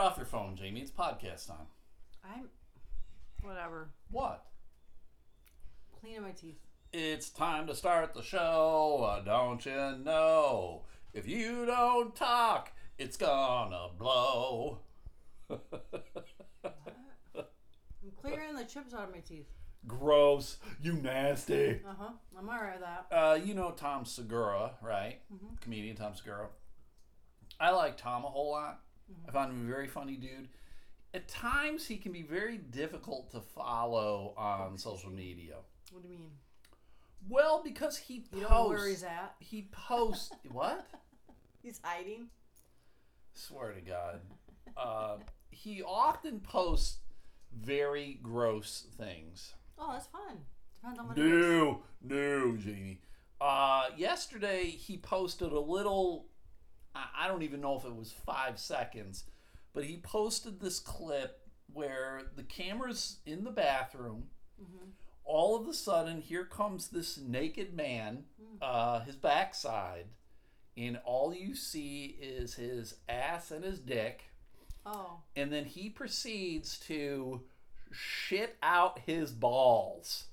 off your phone, Jamie. It's podcast time. I'm whatever. What? Cleaning my teeth. It's time to start the show, uh, don't you know? If you don't talk, it's gonna blow. I'm clearing the chips out of my teeth. Gross. You nasty. Uh huh. I'm alright with that. Uh, you know Tom Segura, right? Comedian Tom Segura. I like Tom a whole lot. I find him a very funny dude. At times, he can be very difficult to follow on social media. What do you mean? Well, because he You posts. know where he's at? He posts what? He's hiding. Swear to God. Uh, he often posts very gross things. Oh, that's fun. Depends on what. No, no. Uh, yesterday he posted a little. I I don't even know if it was five seconds, but he posted this clip where the camera's in the bathroom. All of a sudden, here comes this naked man, uh, his backside, and all you see is his ass and his dick Oh. and then he proceeds to shit out his balls.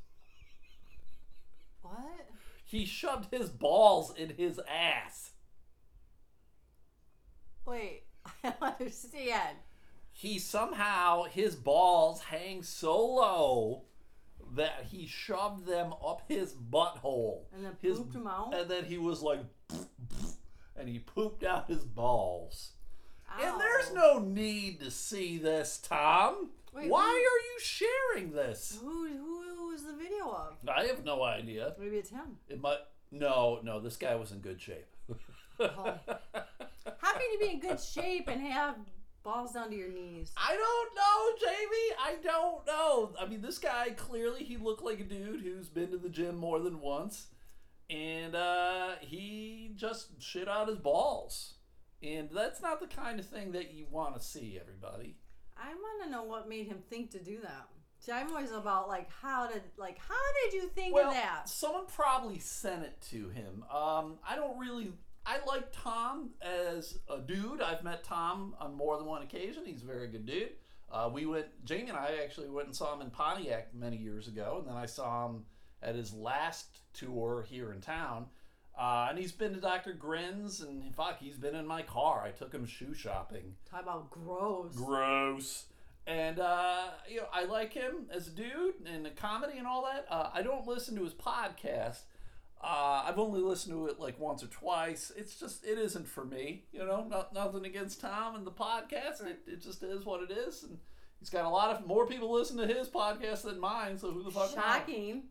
What? He shoved his balls in his ass. Wait. I don't understand. He somehow his balls hang so low that he shoved them up his butthole. And then his, pooped 'em out? And then he was like, and he pooped out his balls. And there's no need to see this, Tom. Wait, Why who- are you sharing this? Who who was the video of? I have no idea. Maybe it's him. It might. No, no, this guy was in good shape. Oh. How can you be in good shape and have balls down to your knees? I don't know, Jamie. I don't know. I mean, this guy clearly he looked like a dude who's been to the gym more than once, and uh, he just shit out his balls. And that's not the kind of thing that you want to see, everybody. I want to know what made him think to do that. See, I'm always about like how did like how did you think Well, of that? someone probably sent it to him. Um, I don't really. I like Tom as a dude. I've met Tom on more than one occasion. He's a very good dude. Uh, we went. Jamie and I actually went and saw him in Pontiac many years ago, and then I saw him at his last tour here in town. Uh, and he's been to Dr. Grins, and fuck, he's been in my car. I took him shoe shopping. Talk about gross. Gross. And uh, you know, I like him as a dude and the comedy and all that. Uh, I don't listen to his podcast. Uh, I've only listened to it like once or twice. It's just it isn't for me. You know, not, nothing against Tom and the podcast. It, it just is what it is. And he's got a lot of more people listen to his podcast than mine. So who the fuck? Shocking.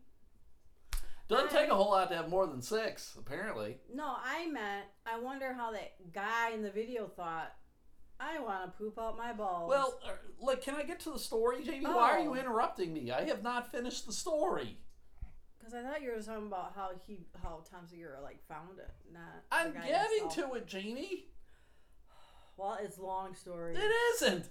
Doesn't take a whole lot to have more than six. Apparently. No, I meant I wonder how that guy in the video thought. I want to poop out my balls. Well, uh, like, can I get to the story, Jamie? Why are you Oh. interrupting me? I have not finished the story. Because I thought you were talking about how he, how Tom Segura like found it, not. I'm getting to it, Jamie. Well, it's long story. It isn't.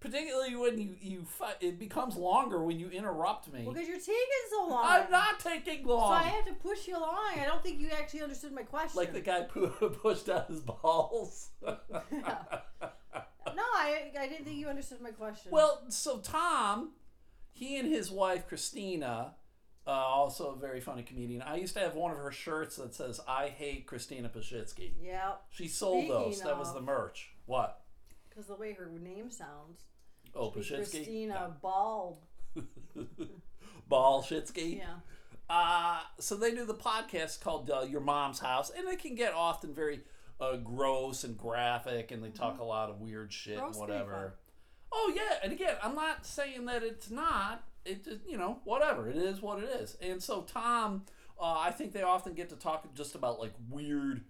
Particularly when you you fight, it becomes longer when you interrupt me. Well, because you're taking so long. I'm not taking long. So. I have to push you along. I don't think you actually understood my question. like the guy pu- pushed out his balls. No, I, I didn't think you understood my question. well, so Tom, he and his wife Christina, uh, also a very funny comedian. I used to have one of her shirts that says "I hate Christina Pazsitzky." yeah, She sold those. Speaking That was of- the merch. What? because the way her name sounds. Oh, Be Pazsitzky. Christina Ball. Ball Shitsky. Yeah. Uh, so they do the podcast called uh, Your Mom's House, and it can get often very uh, gross and graphic, and they talk a lot of weird shit Mm-hmm. Gross and can be whatever. Oh yeah, and again, I'm not saying that it's not. It just you know whatever it is, what it is. And so Tom, uh, I think they often get to talk just about like weird,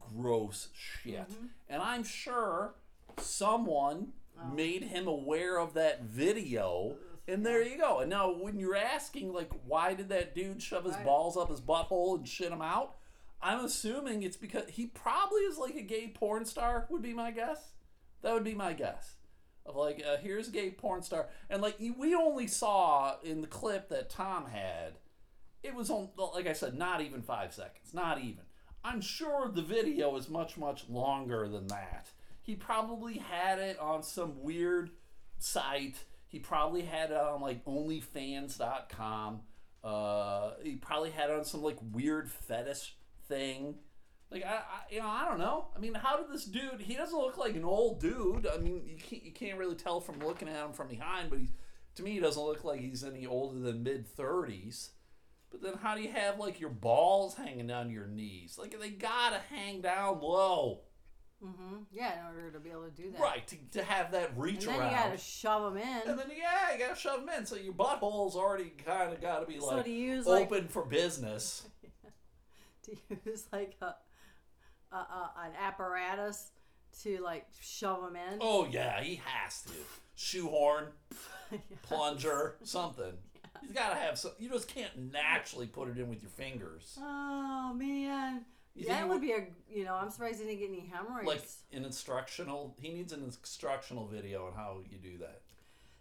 gross shit, Mm-hmm. and I'm sure someone Oh. made him aware of that video. And there you go. And now, when you're asking, like, why did that dude shove his Right. balls up his butthole and shit him out? I'm assuming it's because he probably is like a gay porn star, would be my guess. That would be my guess. Of like, uh, here's a gay porn star. And like, we only saw in the clip that Tom had, it was on, like I said, not even five seconds. Not even. I'm sure the video is much, much longer than that. he probably had it on some weird site. He probably had it on like OnlyFans.com. Uh, he probably had it on some like weird fetish thing. Like I, I, you know, I don't know. I mean, how did this dude? He doesn't look like an old dude. I mean, you can't, you can't really tell from looking at him from behind, but he's to me, he doesn't look like he's any older than mid thirties. But then, how do you have like your balls hanging down your knees? Like they gotta hang down low, Mm-hmm. Yeah, in order to be able to do that. right? To, to have that reach And then around. you gotta shove them in. and then yeah, you gotta shove them in. So your butthole's already kind of got to be so like to use like open for business. to use like a, a, a an apparatus to like shove them in. Oh yeah, he has to shoehorn, plunger, something. He's got to have some. You just can't naturally put it in with your fingers. Oh man, You that would would- be a you know I'm surprised he didn't get any hemorrhoids. Like an instructional. He needs an instructional video on how you do that.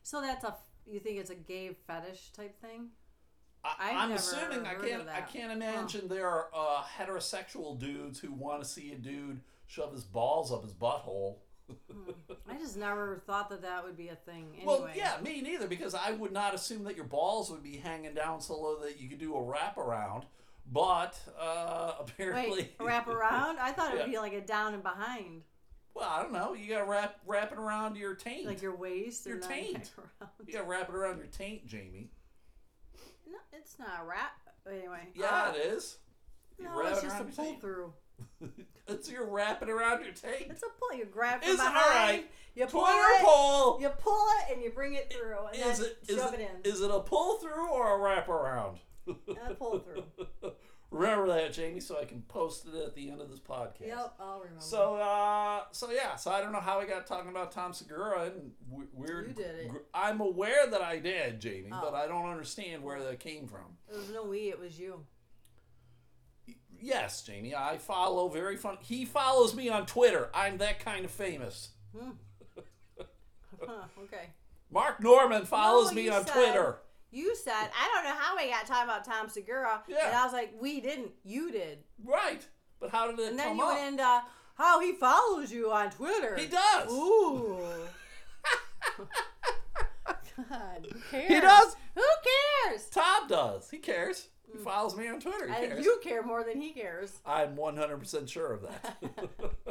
so that's a you think it's a gay fetish type thing? I, never assuming I can't. I can't imagine there are uh, heterosexual dudes who want to see a dude shove his balls up his butthole. I just never thought that that would be a thing. Anyway. Well, yeah, me neither, because I would not assume that your balls would be hanging down so low that you could do a wraparound. But uh, apparently, Wait, wrap around? I thought it would Yeah. be like a down and behind, Well, I don't know. You gotta wrap wrap it around your taint. like your waist. Your taint. around. you gotta wrap it around your taint, Jamie. No, it's not a wrap. Anyway. Yeah, uh, it is. You No, wrap it's it just a around your pull taint. through. It's you're wrapping around your taint. It's a pull. You grab from Is it behind. all right? You pull Twitter it. poll. You pull it and you bring it through, and Is then it is shove it, it, in. is it a pull through or a wraparound? a pull through. Remember that, Jamie, so I can post it at the end of this podcast. Yep, I'll remember. So, uh, so yeah, so I don't know how we got talking about Tom Segura and weird. You did it. gr- I'm aware that I did, Jamie, but Oh. I don't understand where that came from. it was no we, it was you. Yes, Jamie, I follow very fun. He follows me on Twitter. I'm that kind of famous. Huh, okay. Mark Normand follows No, me on said- Twitter. You said I don't know how we got talking about Tom Segura, Yeah. and I was like, we didn't. You did, Right, but how did it and then come you up? went into oh, how he follows you on Twitter. he does. Ooh. God, who cares? He does. Who cares? Tom does. He cares. He mm. follows me on Twitter. He I think cares. you care more than he cares. I'm 100% sure of that.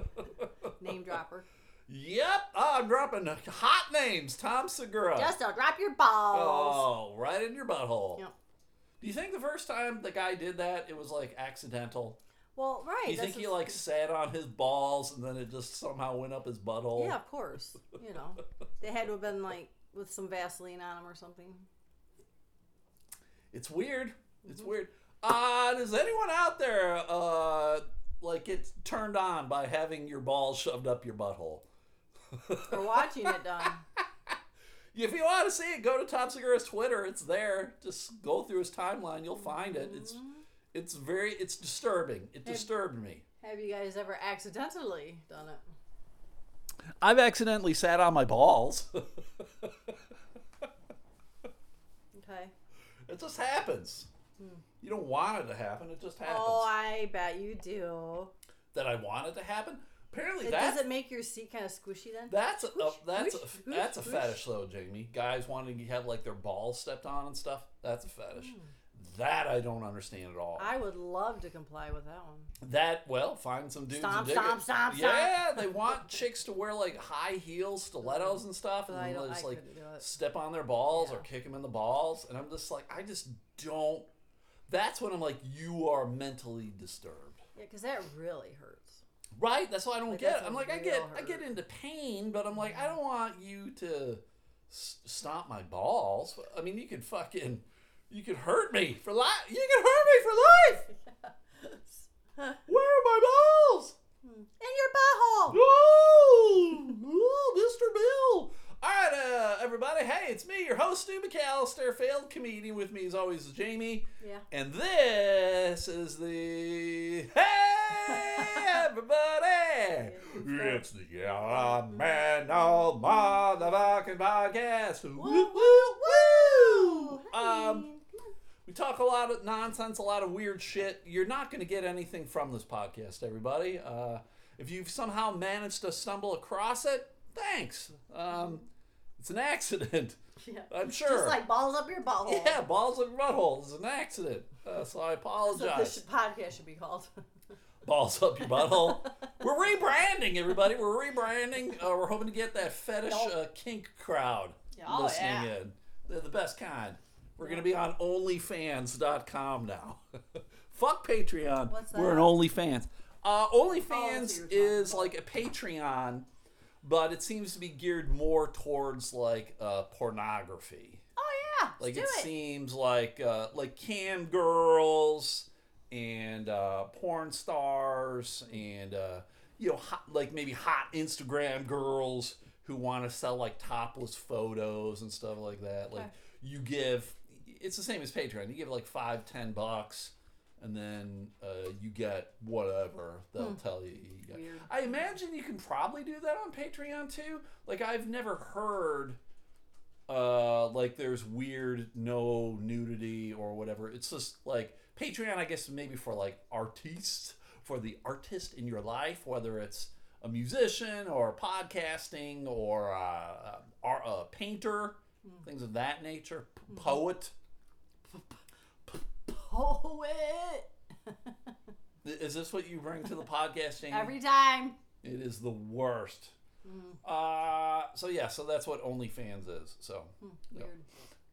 Name dropper. Yep, I'm dropping hot names. Tom Segura. Just don't drop your balls. Oh, right in your butthole. Yep. Do you think the first time the guy did that, it was like accidental? Well, right. Do you think he like sat on his balls and then it just somehow went up his butthole? Yeah, of course. You know, they had to have been like with some Vaseline on them or something. It's weird. It's Mm-hmm. weird. Uh, does anyone out there uh like get turned on by having your balls shoved up your butthole? Or watching it Don. If you want to see it, go to Tom Segura's Twitter. It's there. Just go through his timeline. You'll find it. It's Mm-hmm. it's very it's disturbing. It disturbed me. Have you guys ever accidentally done it? I've accidentally sat on my balls. Okay. it just happens. You don't want it to happen. It just happens. Oh, I bet you do. that I want it to happen. Apparently, It, does it make your seat kind of squishy then? that's a, Whoosh, that's a, whoosh, whoosh, that's a fetish though, Jamie. Guys wanting to have like their balls stepped on and stuff. That's a fetish. Hmm. That I don't understand at all. I would love to comply with that one. That well, find some dudes. Stomp, stomp, stomp, Yeah, they want chicks to wear like high heels, stilettos and stuff, and then just like couldn't do it. step on their balls or kick them in the balls, and I'm just like, I just don't. That's when I'm like, you are mentally disturbed. Yeah, because that really hurts. Right? That's why I don't Like, get. it. I'm like, I get, I get into pain, but I'm like, I don't want you to s- stomp my balls. I mean, you could fucking, you could hurt me for life. You could hurt me for life. Where are my balls? Hmm. In your butthole. Oh, oh, Mr. Bill. All right, uh, everybody. Hey, it's me, your host, Stu McAllister, failed comedian. With me, as always, is Jamie. Yeah. And this is the Hey, everybody! it's the Young Man No Motherfucking Podcast. Woo, woo, woo! Um, we talk a lot of nonsense, a lot of weird shit. You're not going to get anything from this podcast, everybody. Uh, If you've somehow managed to stumble across it, thanks. Um, it's an accident. Yeah. I'm sure. Just like balls up your butthole. yeah, balls in butthole. It's an accident. Uh, so I That's what this apologize. podcast should be called. balls up your butthole. we're rebranding, everybody. We're rebranding. Uh, we're hoping to get that fetish uh, kink crowd oh, listening yeah. in. They're the best kind. We're going to be on OnlyFans.com now. Fuck Patreon. What's that? We're an? OnlyFans. Uh, OnlyFans is like a Patreon, but it seems to be geared more towards like uh, pornography. oh yeah. Like it, it. seems like uh, like cam girls and uh, porn stars and uh, you know hot, like maybe hot Instagram girls who want to sell like topless photos and stuff like that. Like Okay. you give, it's the same as Patreon. You give like five, ten bucks. And then uh, you get whatever they'll tell you. you get. Hmm. I imagine you can probably do that on Patreon too. Like I've never heard uh like there's weird no nudity or whatever. It's just like Patreon I guess maybe for like artists, for the artist in your life, whether it's a musician or podcasting or uh, a, a painter, things of that nature, p- poet. Poet. Is this what you bring to the podcast, Jamie? Every time. It is the worst. Uh, so yeah, so that's what OnlyFans is. So, Weird.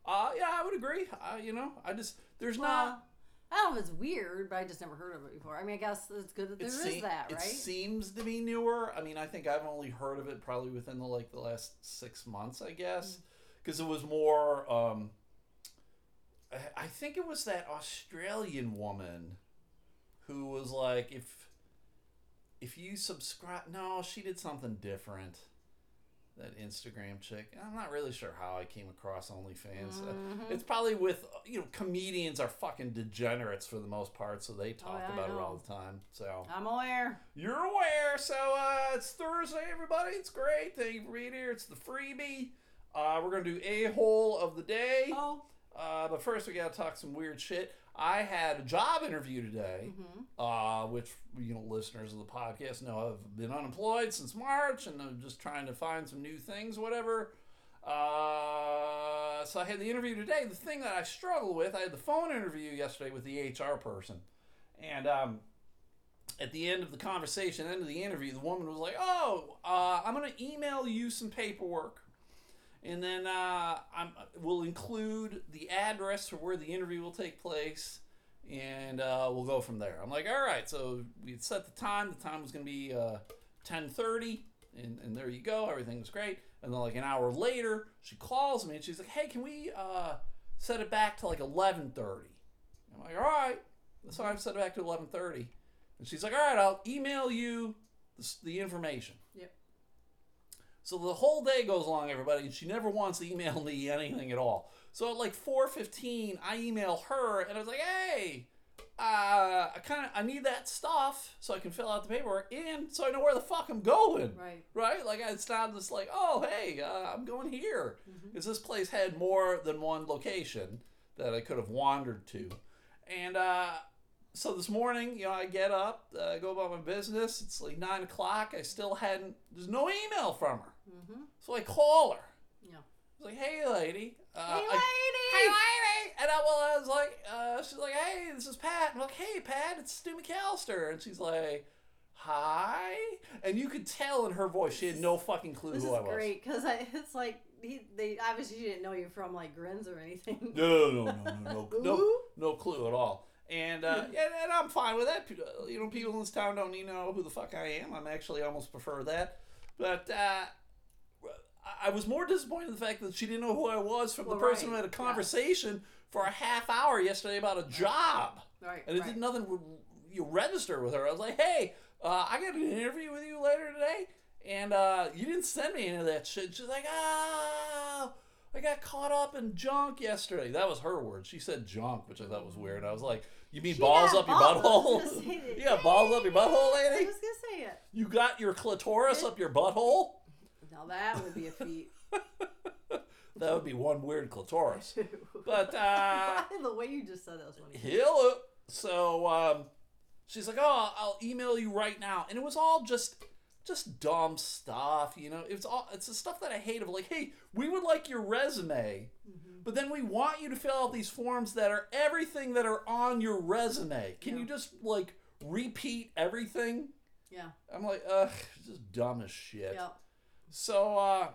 uh, yeah, I would agree. Uh, you know, I just there's Well, not. I don't know if it's weird, but I just never heard of it before. I mean, I guess it's good that there It, is se- that, it right? seems to be newer. I mean, I think I've only heard of it probably within the like the last six months, I guess, Mm. because it was more. Um, I- I think it was that Australian woman who was like, if if you subscribe, no, she did something different. That Instagram chick. I'm not really sure how I came across OnlyFans. Uh, Mm-hmm. It's probably with you know comedians are fucking degenerates for the most part, so they talk Oh, about it all the time. So I'm aware. you're aware. So uh, it's Thursday, everybody. It's great. Thank you for being here. It's the freebie. Uh, we're gonna do a hole of the day. Oh. Uh, but first, we gotta talk some weird shit. I had a job interview today, uh, which you know listeners of the podcast know I've been unemployed since March, and I'm just trying to find some new things, whatever. Uh, so I had the interview today. The thing that I struggle with, I had the phone interview yesterday with the HR person, and um, at the end of the conversation, end of the interview, the woman was like, "Oh, uh, I'm gonna email you some paperwork." And then uh, I'm, we'll include the address for where the interview will take place, and uh, we'll go from there. I'm like, all right. So we set the time. The time was going to be uh, 10:30, and, and there you go. Everything was great. And then like an hour later, she calls me and she's like, hey, can we uh, set it back to like 11:30? I'm like, all right. So I've set it back to 11:30, and she's like, all right, I'll email you the, the information. Yep. So the whole day goes along, everybody, and she never wants to email me anything at all. So at like 4:15, I email her, and I was like, "Hey, uh, I kind of I need that stuff so I can fill out the paperwork, and so I know where the fuck I'm going." Right. Right? Like it's not just like, "Oh, hey, uh, I'm going here," because this place had more than one location that I could have wandered to, and uh, so this morning, you know, I get up, uh, go about my business. It's like nine o'clock. I still hadn't. There's no email from her. Mm-hmm. So I call her. Yeah. I was like, "Hey, lady." Uh, Hey, I- lady. hey, lady. And I, well, I was like, uh, she's like, "Hey, this is Pat." And I'm like, "Hey, Pat, it's Stu McAllister," and she's like, "Hi," and you could tell in her voice she had no fucking clue This who is I was. great because it's like he, they obviously didn't know you from like grins or anything. No, no, no, no, no, no, no clue at all. And, uh, and and I'm fine with that. You know, people in this town don't need to know who the fuck I am. I'm actually almost prefer that. But uh, I- I was more disappointed in the fact that she didn't know who I was from Well, the person right, who had a yeah. conversation for a half hour yesterday about a job, Right. and it right. did nothing. You register with her. I was like, hey, uh, I got an interview with you later today, and uh, you didn't send me any of that shit. She's like, oh. I got caught up in junk yesterday. That was her word. She said junk, which I thought was weird. I was like, "You mean She balls up your balls. I butthole? was gonna say you got balls up your butthole, I lady? was gonna say it. You got your clitoris up your butthole? Now that would be a feat. That would be one weird clitoris. But uh, the way you just said that was funny. hello. So um, she's like, "Oh, I'll email you right now," and it was all just just dumb stuff, you know. It's all it's the stuff that I hate of like, "Hey, we would like your resume." But then we want you to fill out these forms that are everything that are on your resume. Can Yeah. you just like repeat everything? Yeah. I'm like, ugh, just dumb as shit. Yep. So uh,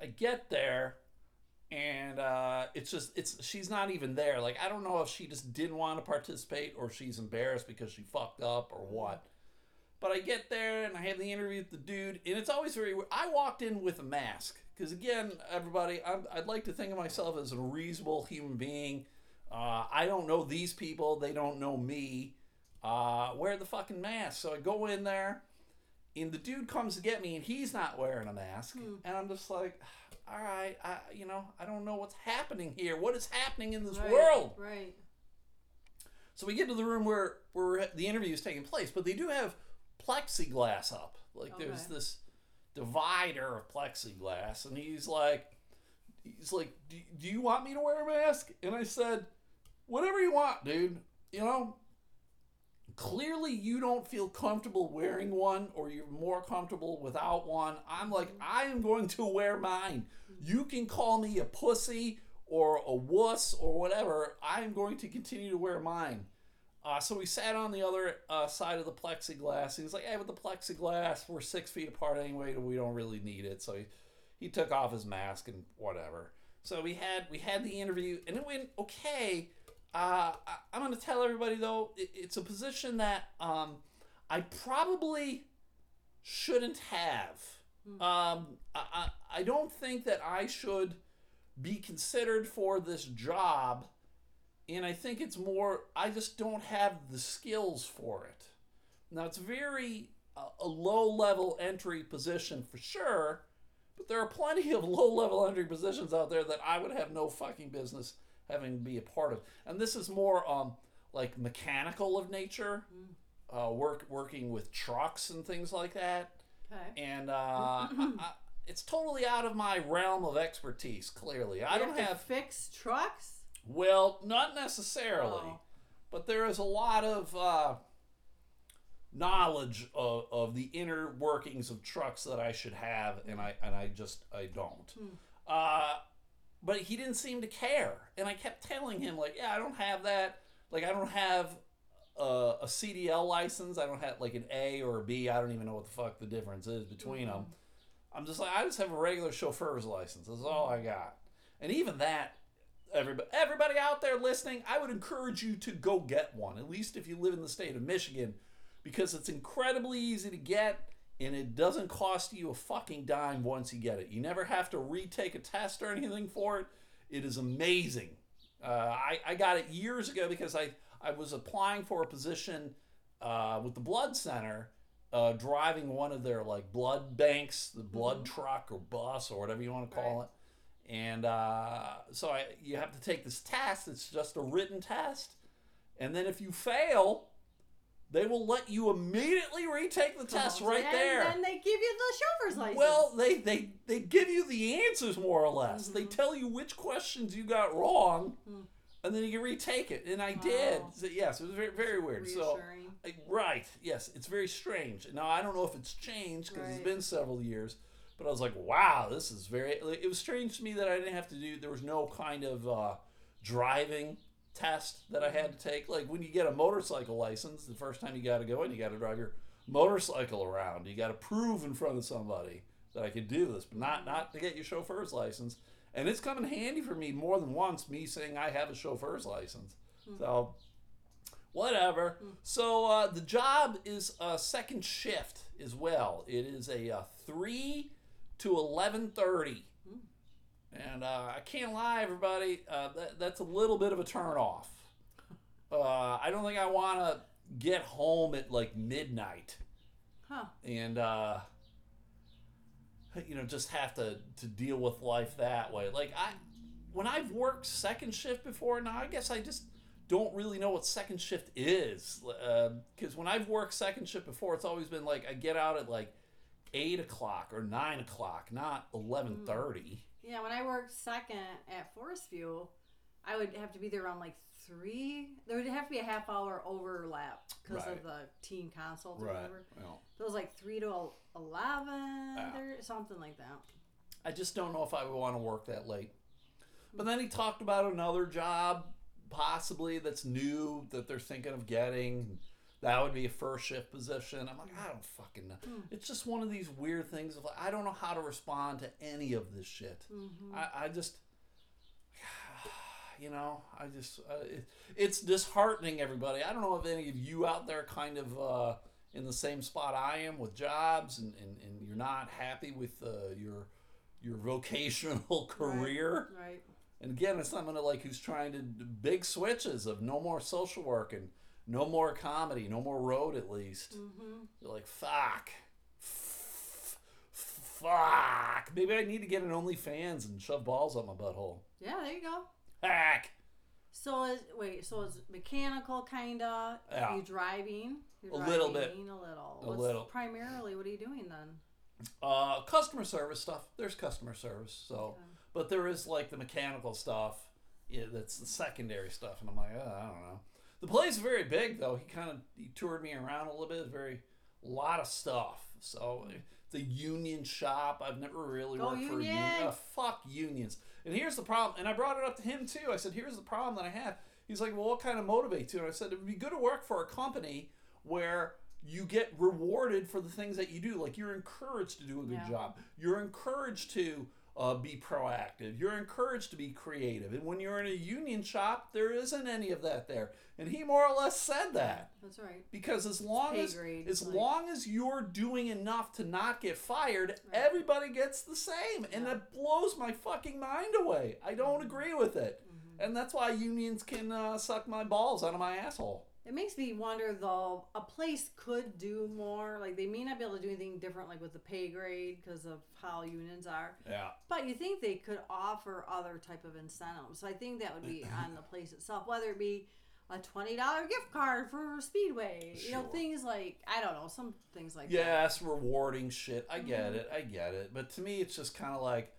I get there, and uh, it's just it's she's not even there. Like I don't know if she just didn't want to participate or she's embarrassed because she fucked up or what. But I get there and I have the interview with the dude, and it's always very. I walked in with a mask because again, everybody, I'm, I'd like to think of myself as a reasonable human being. Uh, I don't know these people; they don't know me. Uh, wear the fucking mask. So I go in there, and the dude comes to get me, and he's not wearing a mask, hmm. and I'm just like, all right, I, you know, I don't know what's happening here. What is happening in this Right, world? Right. So we get to the room where where the interview is taking place, but they do have plexiglass up. Like there's this divider of plexiglass, and he's like, he's like, do, do you want me to wear a mask? And I said, whatever you want, dude. You know, clearly you don't feel comfortable wearing one, or you're more comfortable without one. I'm like, I am going to wear mine. You can call me a pussy or a wuss or whatever. I am going to continue to wear mine. Uh, so we sat on the other uh, side of the plexiglass. He was like, "Hey, with the plexiglass, we're six feet apart anyway. We don't really need it." So he, he took off his mask and whatever. So we had we had the interview, and it went okay. Uh, I, I'm going to tell everybody though, it, it's a position that um, I probably shouldn't have. Um, I, I, I don't think that I should be considered for this job and I think it's more I just don't have the skills for it. Now it's very uh, a low level entry position for sure, but there are plenty of low level entry positions out there that I would have no fucking business having to be a part of. And this is more um like mechanical of nature, uh, work working with trucks and things like that, Okay. and uh, I, I, it's totally out of my realm of expertise. Clearly, I don't have fix trucks. well, not necessarily, Oh. but there is a lot of uh, knowledge of, of the inner workings of trucks that I should have, and I and I just I don't. Uh, but he didn't seem to care, and I kept telling him like, yeah, I don't have that. Like I don't have a, a CDL license. I don't have like an A or a B. I don't even know what the fuck the difference is between mm-hmm. them. I'm just like I just have a regular chauffeur's license. That's all I got. And even that, everybody, everybody out there listening, I would encourage you to go get one. At least if you live in the state of Michigan, because it's incredibly easy to get, and it doesn't cost you a fucking dime once you get it. You never have to retake a test or anything for it. It is amazing. Uh, I, I got it years ago because I, I was applying for a position uh, with the blood center, uh, driving one of their like blood banks, the blood truck or bus or whatever you want to call Right. it. And uh, so I, you have to take this test. It's just a written test, and then if you fail, they will let you immediately retake the test right and there. And then they give you the chauffeur's license. Well, they, they they give you the answers more or less. They Mhm. tell you which questions you got wrong, Hmm. and then you can retake it. And I did. So, yes, it was very very weird. So. I- right, yes, it's very strange. Now I don't know if it's changed because it's been several years, but I was like, wow, this is very. It was strange to me that I didn't have to do. There was no kind of uh, driving test that I had to take. Like when you get a motorcycle license, the first time you got to go in, you got to drive your motorcycle around. You got to prove in front of somebody that I could do this, but not not to get your chauffeur's license. And it's come in handy for me more than once. Me saying I have a chauffeur's license. So whatever. So uh, the job is a second shift as well. It is a uh, three to eleven thirty. And uh, I can't lie, everybody. Uh, that, that's a little bit of a turn off. Uh, I don't think I want to get home at like midnight Huh. and uh, you know just have to to deal with life that way. Like I, when I've worked second shift before, now I guess I just don't really know what second shift is. Because when I've worked second shift before, it's always been like I get out at like eight o'clock or nine o'clock, not eleven thirty. Yeah, when I worked second at Forest View, I would have to be there around like three. There would have to be a half hour overlap because Right. of the teen consults or Right. whatever. Well, So it was like three to eleven, Yeah. or something like that. I just don't know if I would want to work that late. But then he talked about another job, possibly that's new that they're thinking of getting. That would be a first shift position. I'm like, I don't fucking know. It's just one of these weird things of like, I don't know how to respond to any of this shit. I, I just, you know, I just, uh, it, it's disheartening, everybody. I don't know if any of you out there kind of uh, in the same spot I am with jobs and, and, and you're not happy with uh, your your vocational career. Right. And again, it's someone like who's trying to do big switches of no more social work and no more comedy, no more road at least. Mm-hmm. You're like, fuck. F- Fuck. Maybe I need to get an OnlyFans and shove balls up my butthole. Yeah, there you go. Heck. So is wait, so it's mechanical kinda. Yeah. You driving? You're A little bit. driving A little. A What's little. Primarily, what are you doing then? Uh, customer service stuff. There's customer service. So, Okay. but there is like the mechanical stuff. Yeah, that's the secondary stuff. And I'm like, oh, I don't know. The place is very big though. He kind of he toured me around a little bit. Very a lot of stuff. So the union shop. I've never really Go worked for a union. Union! Uh, fuck unions. And here's the problem. And I brought it up to him too. I said, here's the problem that I have. He's like, well, what kind of motivates you? And I said, it would be good to work for a company where you get rewarded for the things that you do. Like you're encouraged to do a good Yeah. job. You're encouraged to uh, be proactive. You're encouraged to be creative. And when you're in a union shop, there isn't any of that there. And he more or less said that That's right. because as long as grade, as like- long as you're doing enough to not get fired, Right. everybody gets the same, and Yeah. Mm-hmm. that blows my fucking mind away. I don't agree with it, and that's why unions can uh, suck my balls out of my asshole. It makes me wonder though. A place could do more. Like they may not be able to do anything different, like with the pay grade, because of how unions are. Yeah, But you think they could offer other type of incentives. So I think that would be on the place itself, whether it be a twenty dollar gift card for Speedway. sure. You know, things like I don't know, some things like that. yes, rewarding shit. I get Mm-hmm. it. I get it. But to me, it's just kind of like.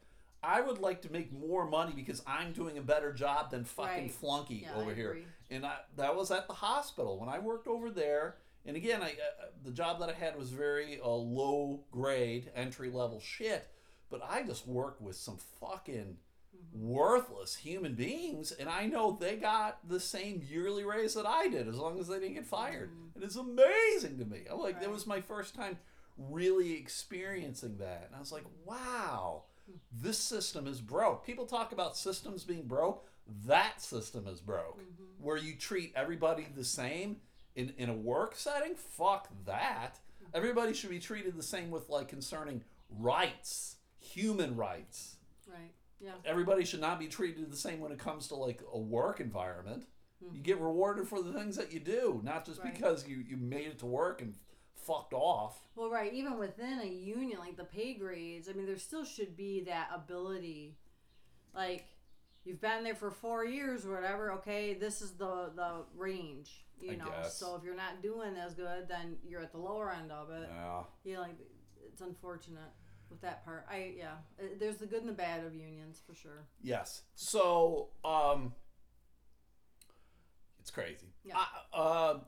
I would like to make more money because I'm doing a better job than fucking Right. flunky Yeah, over I here. And I, that was at the hospital when I worked over there. And again, I uh, the job that I had was very uh, low grade, entry level shit. But I just worked with some fucking Mm-hmm. worthless human beings, and I know they got the same yearly raise that I did, as long as they didn't get fired. And it's amazing to me. I'm like, that Mm-hmm. Was my first time really experiencing that, and I was like, wow. This system is broke. People talk about systems being broke. That system is broke. Mm-hmm. Where you treat everybody the same in, in a work setting? Fuck that. Everybody should be treated the same with like concerning rights, human rights. Right. Yeah. Everybody should not be treated the same when it comes to like a work environment. You get rewarded for the things that you do, not just Mm-hmm. Right. because you, you made it to work and fucked off. Well, right. Even within a union, like the pay grades, I mean, there still should be that ability. Like, you've been there for four years or whatever. Okay, this is the the range. You I know. guess. So if you're not doing as good, then you're at the lower end of it. Yeah. Yeah, like it's unfortunate with that part. I yeah, Uh, there's the good and the bad of unions for sure. Yes. So, um, it's crazy. Yeah. I, uh,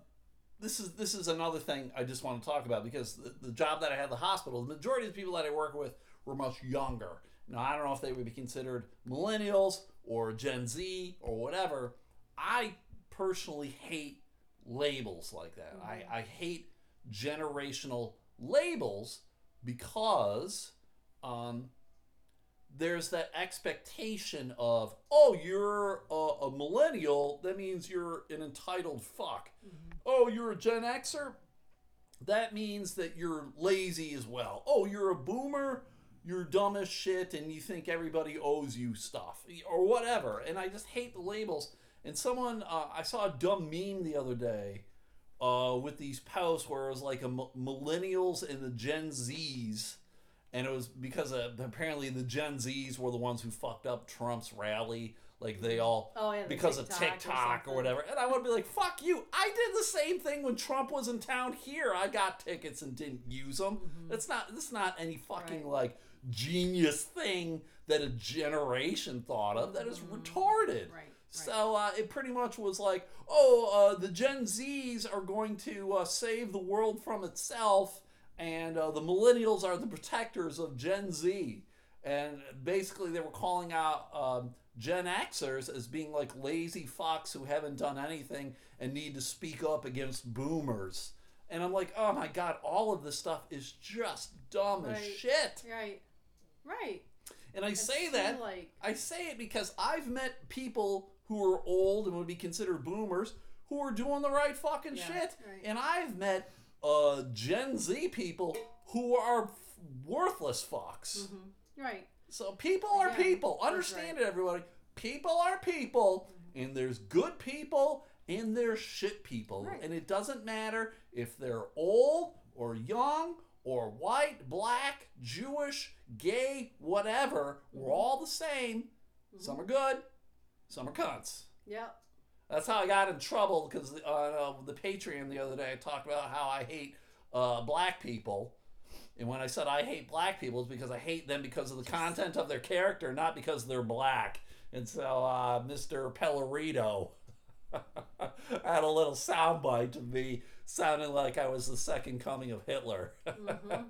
this is this is another thing I just want to talk about because the, the job that I had at the hospital, the majority of the people that I work with were much younger. Now I don't know if they would be considered millennials or Gen Z or whatever. I personally hate labels like that. I, I hate generational labels because um, there's that expectation of oh you're a, a millennial that means you're an entitled fuck. Oh you're a gen xer? That means that you're lazy as well. Oh you're a boomer you're dumb as shit and you think everybody owes you stuff or whatever and i just hate the labels and someone uh, i saw a dumb meme the other day uh, with these posts where it was like a m- millennials and the gen z's and it was because uh, apparently the Gen Zs were the ones who fucked up Trump's rally. Like they all Oh, yeah, the because of TikTok or or, whatever. And I would be like, "Fuck you! I did the same thing when Trump was in town here. I got tickets and didn't use them. That's not that's not any fucking Mm-hmm. Right. like genius thing that a generation thought of. That is retarded. Right. So uh, it pretty much was like, oh, uh, the Gen Zs are going to uh, save the world from itself, and uh, the millennials are the protectors of Gen Z. And basically, they were calling out um, Gen Xers as being like lazy fucks who haven't done anything and need to speak up against boomers. And I'm like, oh my god, all of this stuff is just dumb as shit. Right. Right. And I say that like I say it because I've met people who are old and would be considered boomers who are doing the right fucking Yeah, shit. right. And I've met uh, Gen Z people who are f- worthless fucks. right. So people are Again, people. Understand right. it, everybody. People are people, and there's good people and there's shit people. Right. And it doesn't matter if they're old or young or white, black, Jewish, gay, whatever. We're all the same. Some are good, some are cunts. Yep. That's how I got in trouble because on uh, the Patreon the other day I talked about how I hate uh, black people. And when I said I hate black people, it's because I hate them because of the content of their character, not because they're black. And so uh, Mr. Pellerito had a little soundbite of me sounding like I was the second coming of Hitler. Mm-hmm.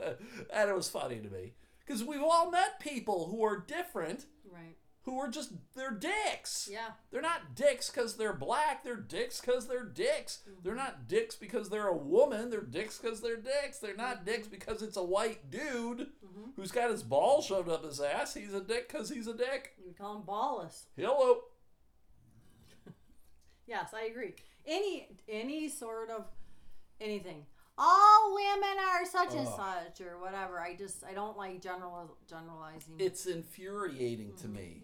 and it was funny to me. Because we've all met people who are different, Right. who are just, they're dicks. Yeah. They're not dicks because they're black. They're dicks because they're dicks. They're mm-hmm. not dicks because they're a woman. They're dicks because they're dicks. They're not mm-hmm. dicks because it's a white dude who's got his ball shoved up his ass. He's a dick because he's a dick. You call him ballless. Hello. Yes, I agree. Any any sort of anything. All women are such and Ugh. such or whatever. I just I don't like general generalizing. It's infuriating to me.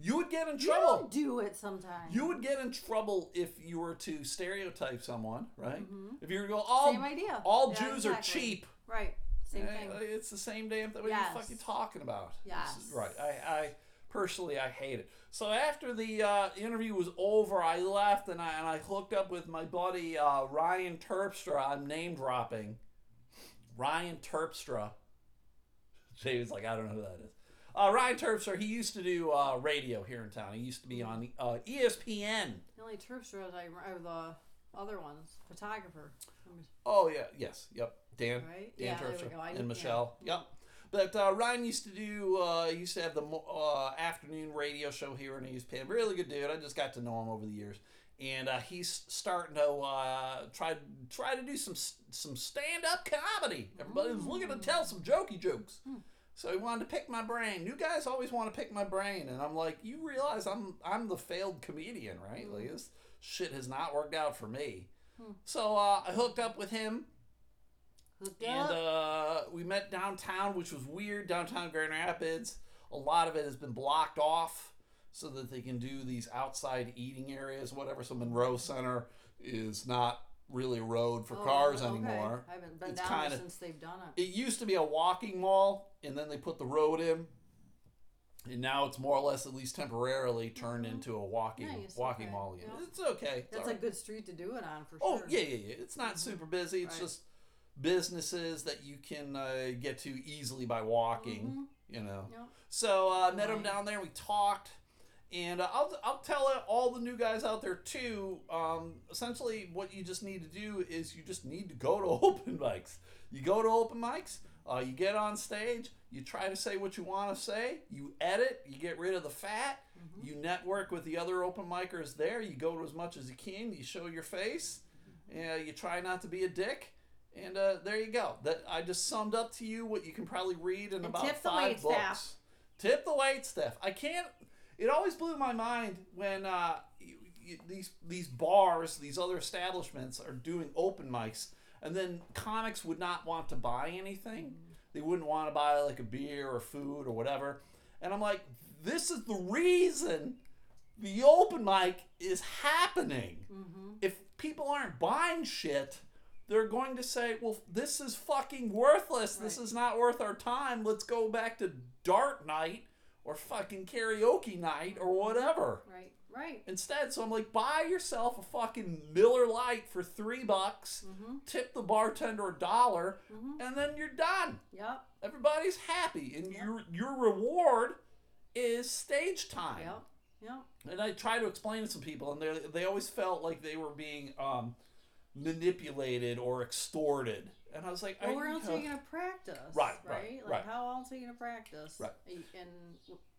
You would get in you trouble. don't do it sometimes. You would get in trouble if you were to stereotype someone, right? If you were to go, all, Same idea. all Yeah, Jews are cheap. Right. Same Eh, thing. It's the same damn thing. What Yes. are you fucking talking about? Yes. This is- right. I, I personally I hate it. So after the uh, interview was over, I left and I and I hooked up with my buddy uh, Ryan Terpstra. I'm name dropping. Ryan Terpstra. Jay was like, I don't know who that is. Uh, Ryan Terpstra. He used to do uh, radio here in town. He used to be on uh, ESPN. The only shows I are the other ones. Photographer. Oh yeah, yes, yep. Dan, Right? Dan Yeah, Terpstra and yeah. Michelle. Yep. But uh, Ryan used to do. Uh, used to have the uh, afternoon radio show here in East Pan. Really good dude. I just got to know him over the years, and uh, he's starting to uh, try try to do some some stand up comedy. Everybody was looking to tell some jokey jokes. So he wanted to pick my brain. You guys always want to pick my brain, and I'm like, you realize I'm I'm the failed comedian, right? Like this shit has not worked out for me. So uh, I hooked up with him, Hooked and uh, we met downtown, which was weird. Downtown Grand Rapids. A lot of it has been blocked off so that they can do these outside eating areas, whatever. So Monroe Center is not really a road for Oh, cars okay. anymore. I haven't been It's down kinda- since they've done it. It used to be a walking mall, and then they put the road in, and now it's more or less, at least temporarily, turned into a walking Mm-hmm. Nice, walking okay, mall again. yeah. It's okay. It's That's all a good street to do it on for Oh sure. yeah, yeah, yeah. It's not super busy. It's Right. just businesses that you can uh, get to easily by walking. You know. Yep. So uh, I met him down there. We talked, and uh, I'll I'll tell all the new guys out there too. Um, essentially, what you just need to do is you just need to go to open mics. You go to open mics. Uh, you get on stage. You try to say what you want to say. You edit. You get rid of the fat. You network with the other open micers there. You go to as much as you can. You show your face. And you try not to be a dick. And uh, there you go. That I just summed up to you what you can probably read in And about tip the five books. staff. Tip the wait staff. I can't. It always blew my mind when uh, you, you, these these bars, these other establishments are doing open mics, and then comics would not want to buy anything. They wouldn't want to buy like a beer or food or whatever. And I'm like, this is the reason the open mic is happening. If people aren't buying shit, they're going to say, well, this is fucking worthless. This is not worth our time. Let's go back to dart night or fucking karaoke night or whatever. Right. Right. Instead, so I'm like, buy yourself a fucking Miller Lite for three bucks, Mm-hmm. tip the bartender a dollar, and then you're done. Yep. Everybody's happy, and your your reward is stage time. Yep. Yep. And I try to explain to some people, and they they always felt like they were being um, manipulated or extorted. And I was like, Well, where else are you gonna practice? Right, right, right. Like right. how else are you gonna practice? Right. And and,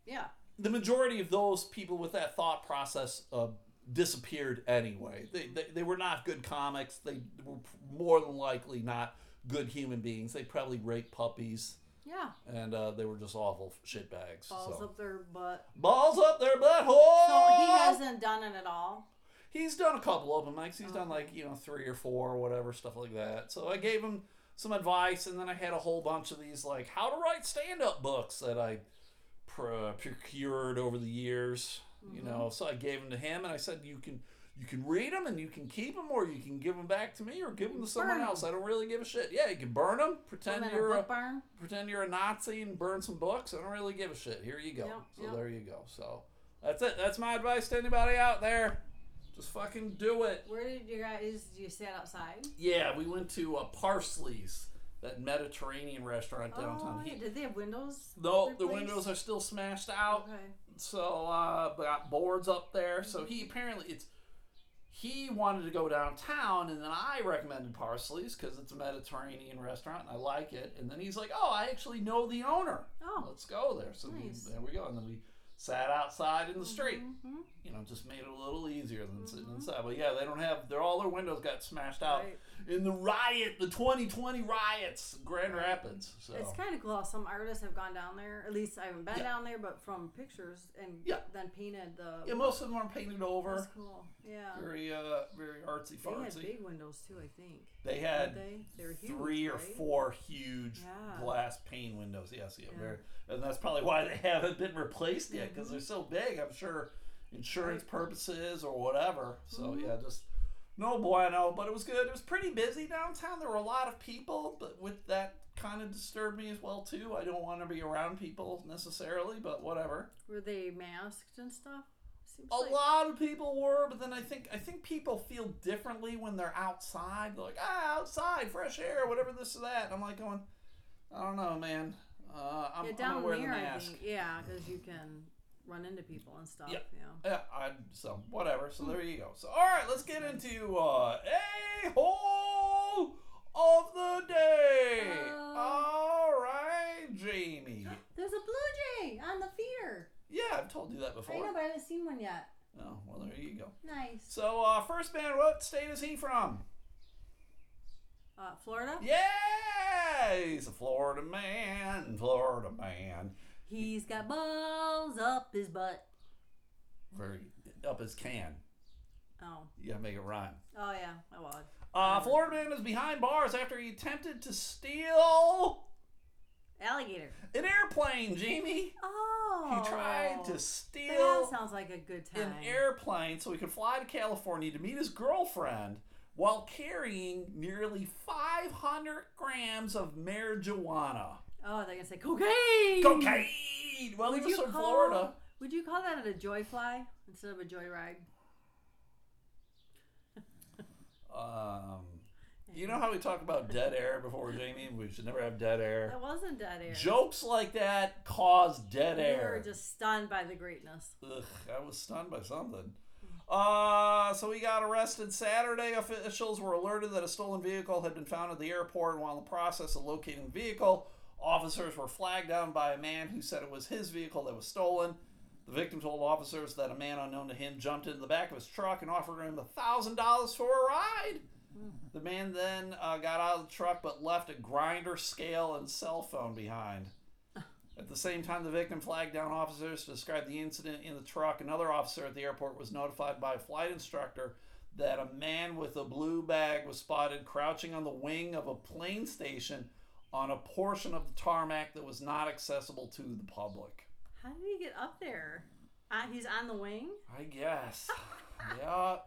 yeah. the majority of those people with that thought process uh, disappeared anyway. They, they, they were not good comics. They were more than likely not good human beings. They probably raped puppies, Yeah. and uh, they were just awful shitbags. Balls so. up their butt. Balls up their butthole! So he hasn't done it at all. He's done a couple open mics. He's done like, you know, three or four or whatever, stuff like that. So I gave him some advice, and then I had a whole bunch of these, like, how to write stand up books that I pr- procured over the years. You know, so I gave them to him, and I said, you can. You can read them and you can keep them, or you can give them back to me, or give them to someone Burn else. I don't really give a shit. Yeah, you can burn them, pretend a you're a, barn. pretend you're a Nazi and burn some books. I don't really give a shit. Here you go. Yep, so yep. there you go. So that's it. That's my advice to anybody out there. Just fucking do it. Where did you guys? Did you stand outside? Yeah, we went to uh, Parsley's, that Mediterranean restaurant downtown. Oh, yeah. Did they have windows? no, the replaced? windows are still smashed out. Okay. So uh, got boards up there. So he apparently it's he wanted to go downtown, and then I recommended Parsley's because it's a Mediterranean restaurant and I like it. And then he's like, "Oh, I actually know the owner. Oh. Let's go there." So we, there we go. And then we sat outside in the street. Mhm. You know, just made it a little easier than sitting inside. But yeah, they don't have. They're all their windows got smashed out Right. in the riot, the 2020 riots, Grand Rapids. So It's kind of cool. Some artists have gone down there. At least I haven't been Yeah. down there, but from pictures and Yeah. then painted the. yeah, most of them are painted over. That's cool. Yeah. Very, uh, very artsy They had big windows too. I think. They had they? They were huge. three or right? four huge Yeah. glass pane windows. Yes, yeah, Yeah. very, and that's probably why they haven't been replaced yet because they're so big. I'm sure insurance purposes or whatever. So Mhm. yeah, just no bueno. But it was good. It was pretty busy downtown. There were a lot of people, but with that kind of disturbed me as well too. I don't want to be around people necessarily, but whatever. Were they masked and stuff? Seems A like- lot of people were, but then I think I think people feel differently when they're outside. They're like, ah, outside, fresh air, whatever this or that. And I'm like going, I don't know, man. Uh, I'm, Yeah, I'm down gonna wear the there, I mask. think. Yeah, because you can run into people and stuff. Yeah. Yeah. Yeah, I so whatever. So there you go. So all right, let's get into uh, a hole of the day. Uh. all right, Jamie. There's a blue jay on the feeder. Yeah, I've told you that before. I know, but I haven't seen one yet. Oh, well, there you go. Nice. So uh, first man, what state is he from? Uh, Florida. Yeah, he's a Florida man. Florida man. He's got balls up his butt. Very up his can. Oh. You gotta make it rhyme. Oh yeah. Oh well. Uh, Florida man is behind bars after he attempted to steal Alligator. an airplane, Jamie. Oh. He tried to That steal sounds like a good time. an airplane so he could fly to California to meet his girlfriend while carrying nearly 500 grams of marijuana. Oh, they're gonna say cocaine. Cocaine! Well, he Would was from call- Florida. Would you call that a joy fly instead of a joyride? Um, you know how we talk about dead air before, Jamie? We should never have dead air. That wasn't dead air. Jokes like that cause dead You air. We were just stunned by the greatness. Ugh, I was stunned by something. Uh, so he got arrested Saturday. Officials were alerted that a stolen vehicle had been found at the airport. While in the process of locating the vehicle, officers were flagged down by a man who said it was his vehicle that was stolen. The victim told officers that a man unknown to him jumped into the back of his truck and offered him $1,000 for a ride. The man then uh, got out of the truck but left a grinder, scale, and cell phone behind. At the same time, the victim flagged down officers to describe the incident in the truck. Another officer at the airport was notified by a flight instructor that a man with a blue bag was spotted crouching on the wing of a plane station on a portion of the tarmac that was not accessible to the public. How did he get up there? Uh, he's on the wing. I guess. yeah.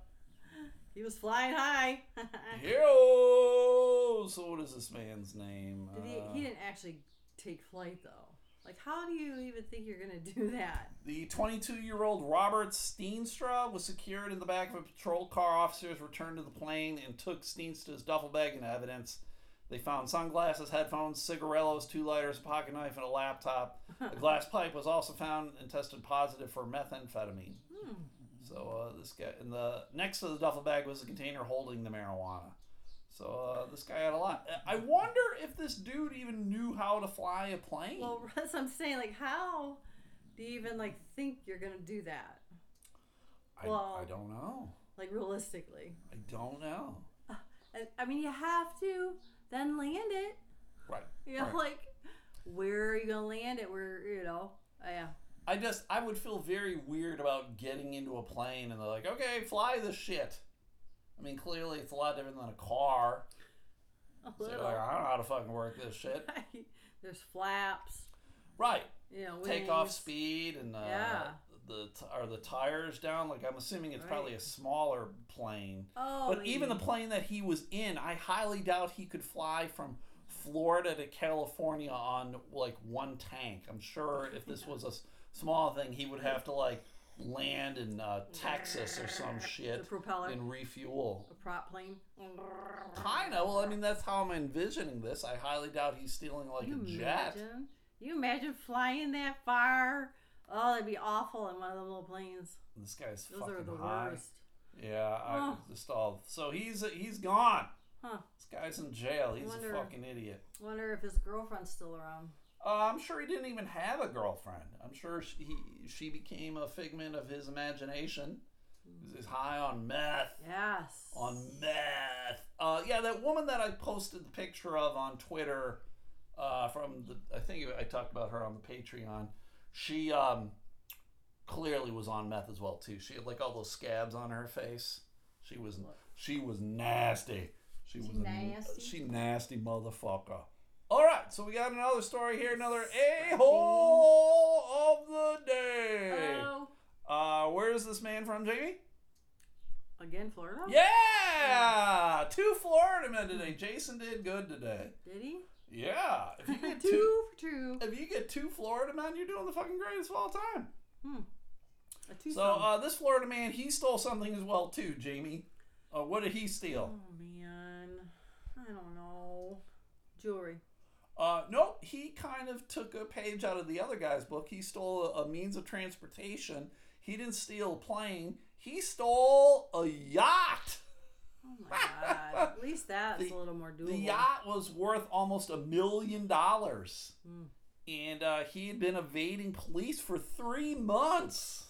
He was flying high. Yo! So, what is this man's name? Did he, Uh, he didn't actually take flight though. Like, how do you even think you're gonna do that? The 22 year old Robert Steenstra was secured in the back of a patrol car. Officers returned to the plane and took Steenstra's duffel bag into evidence. They found sunglasses, headphones, cigarillos, two lighters, a pocket knife, and a laptop. A glass pipe was also found and tested positive for methamphetamine. Hmm. So uh, this guy, and the next to the duffel bag was a container holding the marijuana. So uh, this guy had a lot. I wonder if this dude even knew how to fly a plane. Well, that's what I'm saying. Like, how do you even like think you're gonna do that? I, well- I don't know. Like realistically, I don't know. I, I mean, you have to then land it. Right. You know, right. like where are you gonna land it? Where you know? Uh, yeah. I just I would feel very weird about getting into a plane and they're like, okay, fly the shit. I mean, clearly it's a lot different than a car. A So like, I don't know how to fucking work this shit. There's flaps. Right. You know, Takeoff speed and uh, Yeah. The t- are the tires down. Like I'm assuming it's Right. probably a smaller plane. Oh, But even the plane that he was in, I highly doubt he could fly from Florida to California on like one tank. I'm sure if this was a s- small thing, he would have to like land in uh, Texas or some the shit propeller, and refuel. a prop plane. Kinda. Well, I mean, that's how I'm envisioning this. I highly doubt he's stealing like you a jet. imagine? You imagine flying that far? Oh, that'd be awful in one of the little planes. This guy's Those fucking are the high. worst. Yeah, I Oh. just all. So he's he's gone. Huh. This guy's in jail. He's Wonder- a fucking idiot. Wonder if his girlfriend's still around. Uh, I'm sure he didn't even have a girlfriend. I'm sure she, he, she became a figment of his imagination. He's high on meth. Yes. On meth. Uh, yeah, that woman that I posted the picture of on Twitter uh, from the, I think I talked about her on the Patreon. She um, clearly was on meth as well too. She had like all those scabs on her face. She was she was nasty. She was a- nasty? she nasty motherfucker. All right, so we got another story here, another a hole of the day. Oh, Uh, where is this man from, Jamie? again, Florida. Yeah, two Florida men today. Jason did good today. Did he? Yeah, if you get two two, for two. if you get two Florida men, you're doing the fucking greatest of all time. Two So uh, this Florida man, he stole something as well too, Jamie. Uh, what did he steal? oh man, I don't know. Jewelry. Uh, nope, he kind of took a page out of the other guy's book. He stole a, a means of transportation. He didn't steal a plane. He stole a yacht. My god. At least that's The- a little more doable. The yacht was worth almost a million dollars. Hmm. And uh, he had been evading police for three months.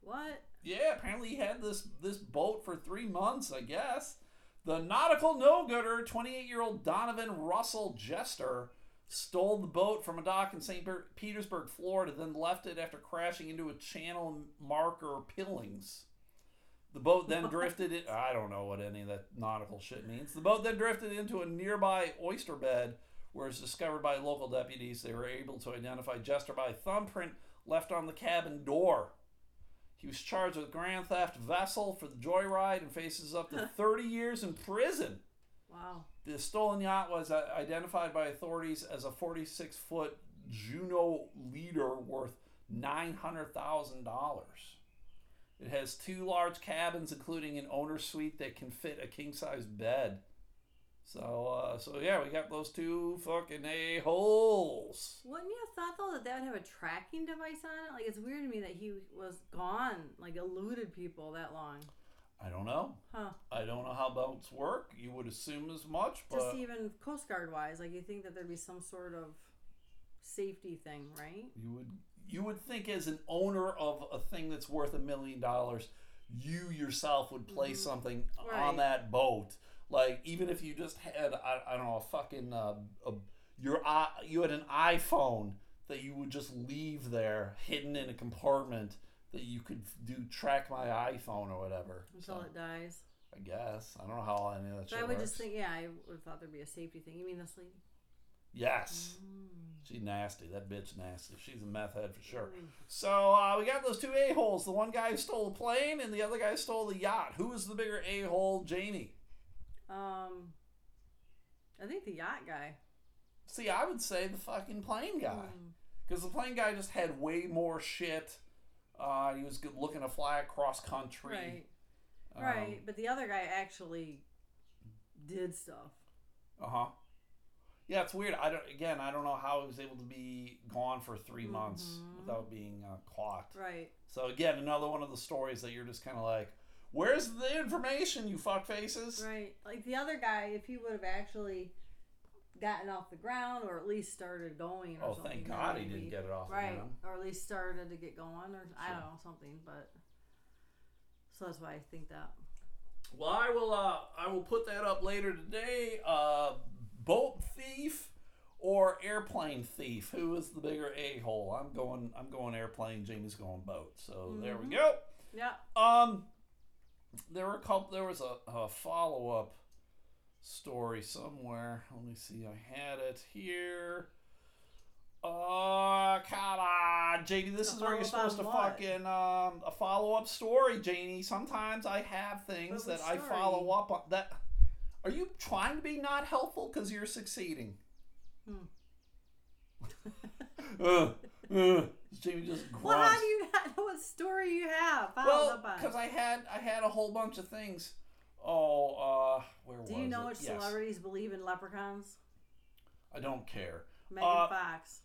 What? Yeah, apparently he had this this boat for three months, I guess. The nautical no-gooder, 28-year-old Donovan Russell Jester, stole the boat from a dock in St. Petersburg, Florida, then left it after crashing into a channel marker pillings. The boat then drifted it. I don't know what any of that nautical shit means. The boat then drifted into a nearby oyster bed, where it's discovered by local deputies. They were able to identify Jester by a thumbprint left on the cabin door. He was charged with grand theft vessel for the joyride and faces up to 30 years in prison. Wow. The stolen yacht was uh, identified by authorities as a 46 foot Juno leader worth $900,000. It has two large cabins, including an owner's suite that can fit a king size bed. So, uh, so yeah, we got those two fucking a holes. Wouldn't you have thought though that that would have a tracking device on it? Like it's weird to me that he was gone, like eluded people that long. I don't know. Huh. I don't know how boats work. You would assume as much, but Just even Coast Guard wise, like you think that there'd be some sort of safety thing, right? You would you would think as an owner of a thing that's worth a million dollars, you yourself would place something on Mm-hmm. Right. that boat. Like even if you just had I, I don't know a fucking uh, a, your i you had an iPhone that you would just leave there hidden in a compartment that you could do track my iPhone or whatever. Until So, it dies. I guess I don't know how any of that shit I would works. just think, yeah, I would have thought there'd be a safety thing. You mean this lady? Yes. Mm. She's nasty. That bitch nasty. She's a meth head for sure. Mm. So uh, we got those two a holes. The one guy stole the plane, and the other guy stole the yacht. Who was the bigger a hole, Jamie? Um, I think the yacht guy. See, I would say the fucking plane guy, Mm. because the plane guy just had way more shit. Uh, he was looking to fly across country. Right. Um, Right. But the other guy actually did stuff. Uh huh. Yeah, it's weird. I don't. Again, I don't know how he was able to be gone for 3 months Mhm. without being uh, caught. Right. So again, another one of the stories that you're just kind of like, "Where's the information, you fuck faces?" Right. Like the other guy, if he would have actually gotten off the ground or at least started going or something. Oh, something. thank God he didn't get it off. the Right. ground. Or at least started to get going or I don't know, something, but so that's why I think that. Well, I will. Uh, I will put that up later today. Uh, boat thief or airplane thief? Who is the bigger a hole? I'm going. I'm going airplane. Jamie's going boat. So there we Mhm. go. Yeah. Um, there were a couple. There was a, a follow up story somewhere. Let me see. I had it here. Oh, come on, Janie. This is where you're supposed to what? fucking um a follow up story, Janie. Sometimes I have things that what I follow up on. That are you trying to be not helpful because you're succeeding? Hmm. uh, uh, Jamie just grunts. Well, how do you not know what story you have followed Well, because I had I had a whole bunch of things. Oh, uh, where was Do you know it? which Yes. celebrities believe in leprechauns? I don't care. Megan Uh, Fox.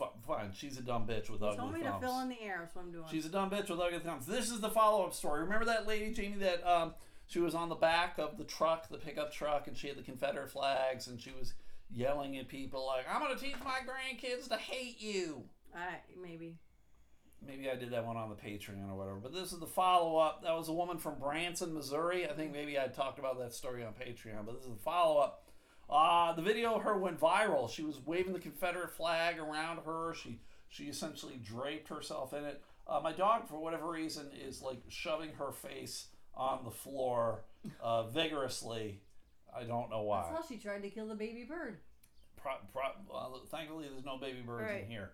F- fine, she's a dumb bitch with You ugly told me to fill in the air, so I'm doing. She's a dumb bitch with ugly thumbs. This is the follow up story. Remember that lady, Jamie, that um, she was on the back of the truck, the pickup truck, and she had the Confederate flags, and she was yelling at people like, "I'm gonna teach my grandkids to hate you." I maybe. Maybe I did that one on the Patreon or whatever. But this is the follow up. That was a woman from Branson, Missouri. I think maybe I talked about that story on Patreon. But this is the follow up. Uh, the video of her went viral. She was waving the Confederate flag around her. She she essentially draped herself in it. Uh, my dog, for whatever reason, is like shoving her face on the floor uh, vigorously. I don't know why. That's how she tried to kill the baby bird. Pro, pro, well, thankfully, there's no baby birds Right. in here.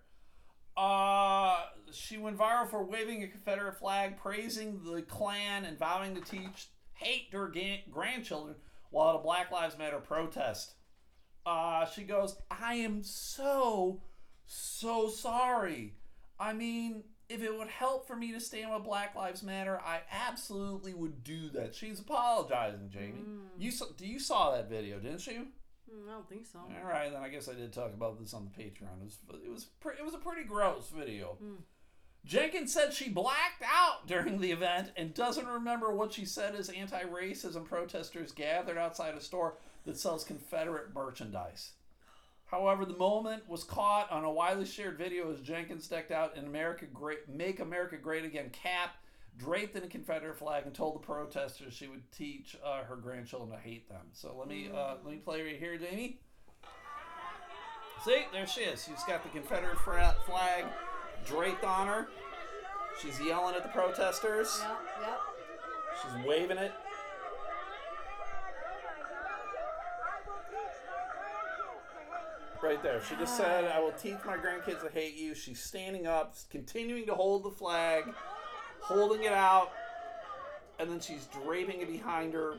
Uh, she went viral for waving a Confederate flag, praising the Klan, and vowing to teach hate to her ga- grandchildren while at a Black Lives Matter protest. Uh, she goes, I am so, so sorry. I mean, if it would help for me to stand with Black Lives Matter, I absolutely would do that. She's apologizing, Jamie. Mm. You saw, you saw that video, didn't you? Hmm, I don't think so. All right, then I guess I did talk about this on the Patreon. It was it was pre- it was a pretty gross video. Hmm. Jenkins said she blacked out during the event and doesn't remember what she said as anti-racism protesters gathered outside a store that sells Confederate merchandise. However, the moment was caught on a widely shared video as Jenkins decked out in America Great Make America Great Again cap, draped in a Confederate flag, and told the protesters she would teach uh, her grandchildren to hate them. So let me uh, let me play right here, Jamie. See, there she is. She's got the Confederate fra- flag draped on her. She's yelling at the protesters. Yep, yep. She's waving it. Right there. She just said, I will teach my grandkids to hate you. She's standing up, continuing to hold the flag, holding it out, and then she's draping it behind her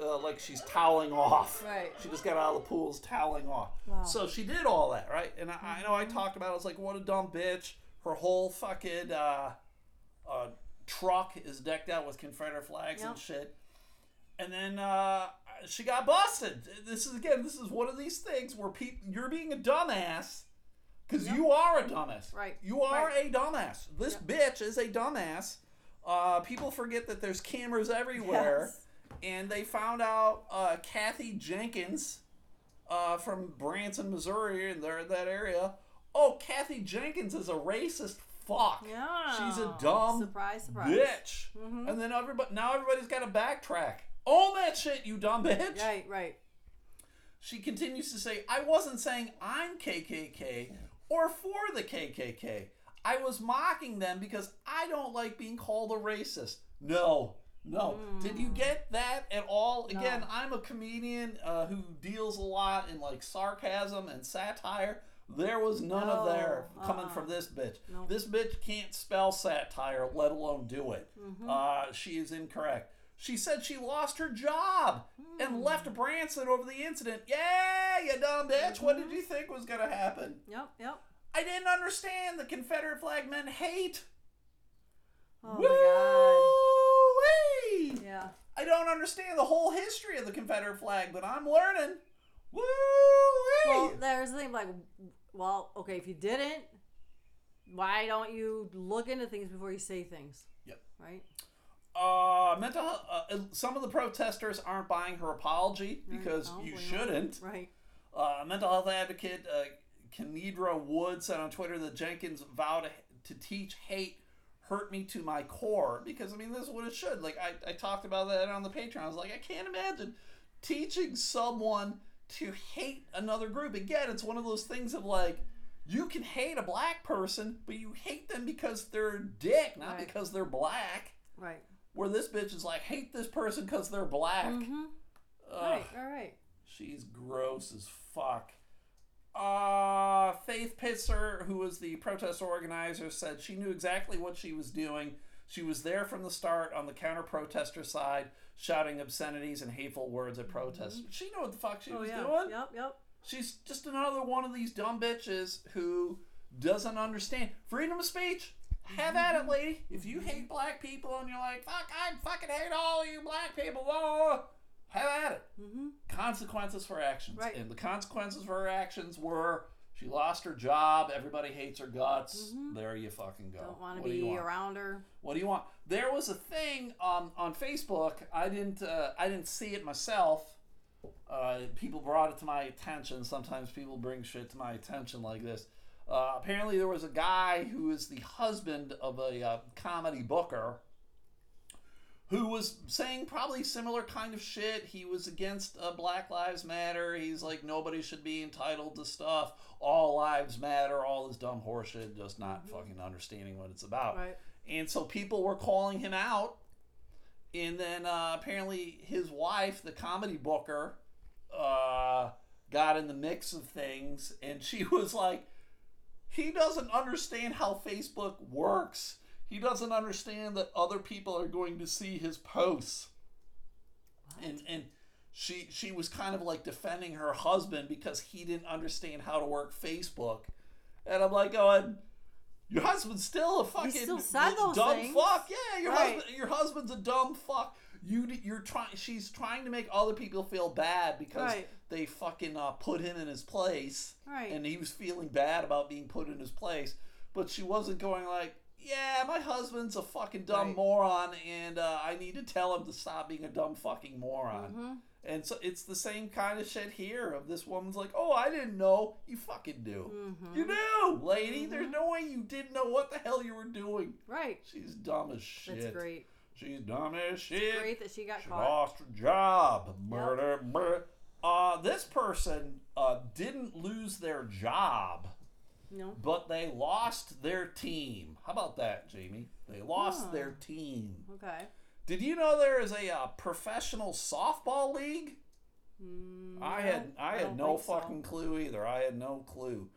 uh, like she's toweling off. Right. She just got out of the pools toweling off. Wow. So she did all that, right? And I, I know I talked about it. I was like, what a dumb bitch. Her whole fucking uh, uh, truck is decked out with Confederate flags and shit. And then uh, she got busted. This is again, this is one of these things where people you're being a dumbass because Yep. you are a dumbass. Right. You are Right. a dumbass. This bitch is a dumbass. Uh, people forget that there's cameras everywhere Yes. and they found out uh, Kathy Jenkins uh, from Branson, Missouri, and they're in that area. Oh, Kathy Jenkins is a racist fuck. Yeah. She's a dumb surprise, surprise. bitch. Mhm. And then everybody now everybody's got to backtrack. Own that shit, you dumb bitch. Right, right. She continues to say, I wasn't saying I'm KKK or for the KKK. I was mocking them because I don't like being called a racist. No, no. Did you get that at all? Again, I'm a comedian uh, who deals a lot in like sarcasm and satire. There was none of No, there coming uh-uh. from this bitch. No. This bitch can't spell satire, let alone do it. Mm-hmm. Uh, she is incorrect. She said she lost her job Hmm. and left Branson over the incident. Yeah, you dumb bitch. What Mm-hmm. did you think was going to happen? Yep, yep. I didn't understand the Confederate flag meant hate. Oh my Woo-wee! god. Yeah. I don't understand the whole history of the Confederate flag, but I'm learning. Woo! Well, there's the thing like, well, okay, if you didn't, why don't you look into things before you say things? Yep. Right. Uh, mental. health- Uh, some of the protesters aren't buying her apology because Right. Oh, you shouldn't. Right. Uh, mental health advocate uh, Kenedra Wood said on Twitter that Jenkins vowed to, to teach hate hurt me to my core because I mean this is what it should. Like I, I talked about that on the Patreon. I was like I can't imagine teaching someone to hate another group. Again, it's one of those things of like you can hate a black person, but you hate them because they're a dick, not Right. because they're black. Right. Where this bitch is like hate this person because they're black. Mm-hmm. Ugh. Right. All right. She's gross as fuck. Uh, Faith Pitzer, who was the protest organizer, said she knew exactly what she was doing. She was there from the start on the counter protester side, shouting obscenities and hateful words at protesters. She knew what the fuck she Mm-hmm. Oh was yeah. doing. Yep. Yep. She's just another one of these dumb bitches who doesn't understand freedom of speech. Have at it, lady. If you hate black people and you're like, fuck, I fucking hate all you black people, blah, have at it. Mm-hmm. Consequences for actions. Right. And the consequences for her actions were she lost her job, everybody hates her guts. There you fucking go. Mm-hmm. Don't want to What do you be want? around her. What do you want? There was a thing um, on Facebook. I didn't. Uh, I didn't see it myself. Uh, people brought it to my attention. Sometimes people bring shit to my attention like this. Uh, apparently, there was a guy who is the husband of a uh, comedy booker who was saying probably similar kind of shit. He was against uh, Black Lives Matter. He's like nobody should be entitled to stuff. All lives matter. All this dumb horseshit. Just not fucking understanding what it's about. Right. And so people were calling him out. And then uh, apparently his wife, the comedy booker, uh, got in the mix of things. And she was like, he doesn't understand how Facebook works. He doesn't understand that other people are going to see his posts. And, and she she was kind of like defending her husband because he didn't understand how to work Facebook. And I'm like going, your husband's still a fucking still dumb things. fuck. Yeah, your Right. husband your husband's a dumb fuck. You you're trying. She's trying to make other people feel bad because Right. They fucking uh, put him in his place, Right. and he was feeling bad about being put in his place. But she wasn't going like, "Yeah, my husband's a fucking dumb Right. moron, and uh, I need to tell him to stop being a dumb fucking moron." Mm-hmm. And so it's the same kind of shit here. Of this woman's like, "Oh, I didn't know. You fucking do. Mm-hmm. You do, lady. There's no way you didn't know what the hell you were doing." Right. She's dumb as shit. That's great. She's dumb as shit. Great that she got She caught. lost her job. Murder, murder. Uh, this person uh, didn't lose their job, No. but they lost their team. How about that, Jamie? They lost their team. Okay. Did you know there is a uh, professional softball league? Mm, I had I had don't no think so. fucking clue either. I had no clue.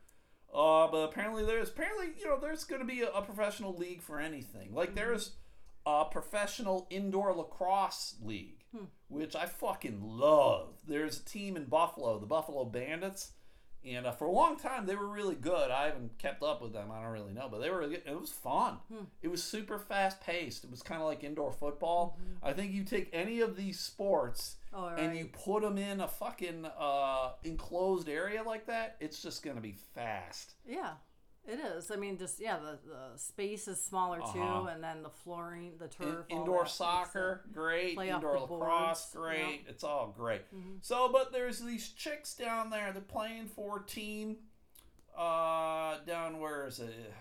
Uh, but apparently there's apparently you know there's going to be a, a professional league for anything. Like Mm-hmm. there's a professional indoor lacrosse league, Hmm. which I fucking love. There's a team in Buffalo, the Buffalo Bandits, and uh, for a long time they were really good. I haven't kept up with them. I don't really know, but they were. It was fun. Hmm. It was super fast paced. It was kind of like indoor football. Mm-hmm. I think you take any of these sports Oh, right. and you put them in a fucking uh, enclosed area like that, it's just gonna be fast. Yeah, it is. I mean, just yeah, the, the space is smaller Uh-huh. too, and then the flooring, the turf, all indoor soccer, great. Indoor lacrosse, great. yep. It's all great. Mhm. So, but there's these chicks down there. They're playing for a team. Uh, down where is it?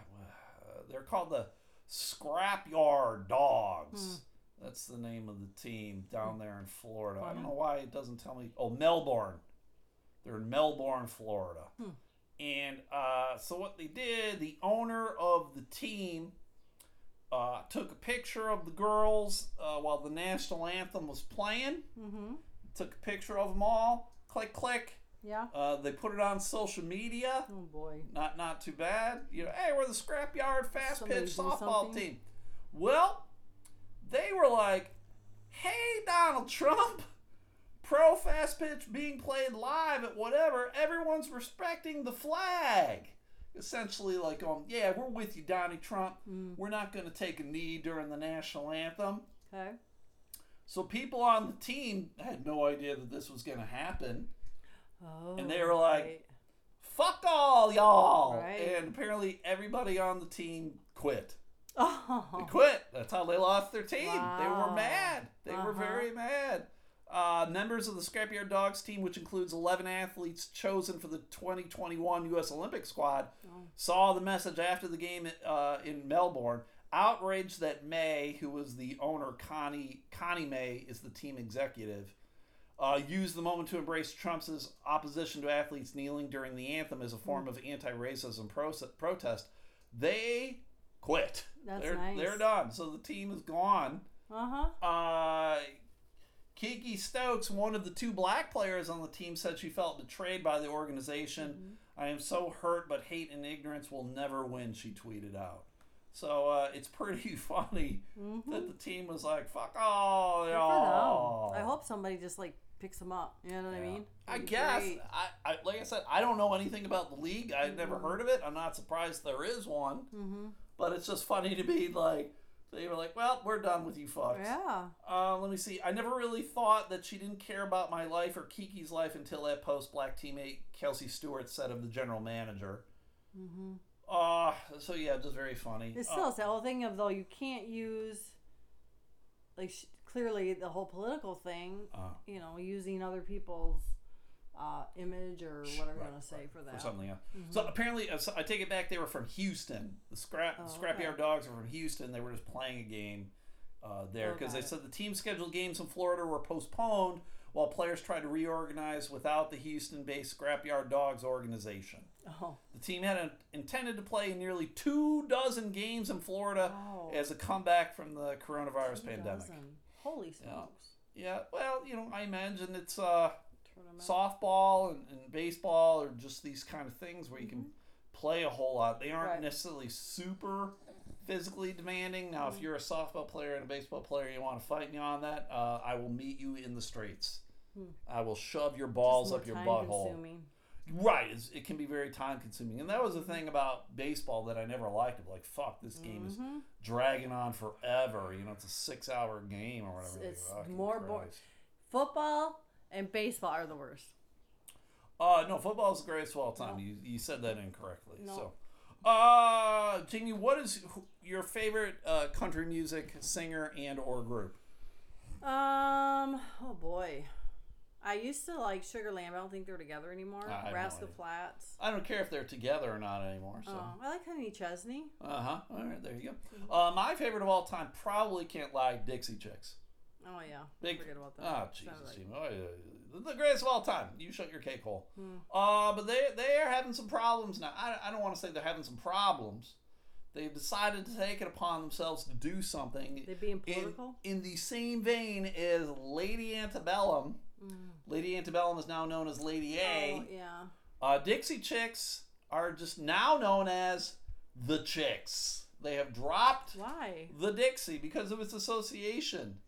Uh, They're called the Scrapyard Dogs. That's the name of the team down there in Florida. I don't know why it doesn't tell me. Oh, Melbourne. They're in Melbourne, Florida. Hmm. And uh, so what they did, the owner of the team uh, took a picture of the girls uh, while the national anthem was playing. Mm-hmm. Took a picture of them all. Click, click. Yeah. Uh, they put it on social media. Oh boy. Not not too bad. You know, hey, we're the scrapyard fast Somebody pitch softball something? team. Well, they were like, "Hey, Donald Trump, pro fast pitch being played live at whatever. Everyone's respecting the flag." Essentially, like, um, yeah, we're with you, Donnie Trump. Mm. We're not going to take a knee during the national anthem. Okay. So people on the team had no idea that this was going to happen. Oh, And they were like- right. fuck all y'all. Right. And apparently everybody on the team quit. They oh, quit. That's how they lost their team. They were mad. They were Uh-huh. very mad. Uh, members of the Scrapyard Dogs team, which includes 11 athletes chosen for the 2021 U.S. Olympic squad, Oh. saw the message after the game uh, in Melbourne, outraged that May, who was the owner, Connie Connie May, is the team executive, uh, used the moment to embrace Trump's opposition to athletes kneeling during the anthem as a form of anti-racism pro- protest. They quit. That's they're, nice. They're done. So the team is gone. uh huh. Kiki Stokes, one of the two black players on the team, said she felt betrayed by the organization. Mm-hmm. I am so hurt, but hate and ignorance will never win, she tweeted out. So uh, it's pretty funny Mm-hmm. that the team was like, fuck all y'all. I hope somebody just like picks them up. You know what I mean? I That'd guess. I, I Like I said, I don't know anything about the league. I've never Mm-hmm. heard of it. I'm not surprised there is one. Mhm. But it's just funny to be like, they were like, well, we're done with you fucks. Yeah. Uh, let me see. I never really thought that she didn't care about my life or Kiki's life until that post black teammate Kelsey Stewart said of the general manager. Mm-hmm. Uh, so yeah, just very funny. It's Uh, still the whole thing of though you can't use like sh- clearly the whole political thing. uh, You know, using other people's uh, image or whatever right, you're gonna say right, for that. for something else. So apparently, uh, so I take it back. They were from Houston. The scrap Oh, Scrapyard okay. Dogs are from Houston. They were just playing a game uh, there because they said the team scheduled games in Florida were postponed while players tried to reorganize without the Houston-based Scrapyard Dogs organization. Oh, The team had an, intended to play nearly two dozen games in Florida Wow. as a comeback from the coronavirus two pandemic. dozen. Holy smokes! Yeah, well, you know, I imagine it's uh. Softball and, and baseball are just these kind of things where you can play a whole lot. They aren't Mm-hmm. Right. necessarily super physically demanding. Now, Mm-hmm. if you're a softball player and a baseball player, you want to fight me on that, uh, I will meet you in the streets. I will shove your balls. Up your more butthole. Right, it's, it can be very time consuming, and that was the thing about baseball that I never liked. It like, fuck, this game is Mm-hmm. dragging on forever. You know, it's a six-hour game or whatever. It's Fucking more bo- Christ. Football and baseball are the worst. Uh, no, football is the greatest of all time. No. You, you said that incorrectly. No. So, uh, Jamie, what is your favorite uh, country music singer and or group? Um. Oh boy. I used to like Sugarland. but I don't think they're together anymore. I have no Rascal. Flatts. I don't care if they're together or not anymore. So, Oh, I like Honey Chesney. uh huh. All right, there you go. Uh, my favorite of all time probably can't lie, Dixie Chicks. Oh yeah. Big- Forget about that. Ah, Sounded Jesus, like- Jamie. Oh, yeah. the greatest of all time. You shut your cake hole. Hmm. Uh, but they they are having some problems now. I, I don't want to say they're having some problems. They've decided to take it upon themselves to do something. They're being in, political. in the same vein as Lady Antebellum. Lady Antebellum is now known as Lady A. Oh yeah. Uh, Dixie Chicks are just now known as the Chicks. They have dropped Why? the Dixie because of its association.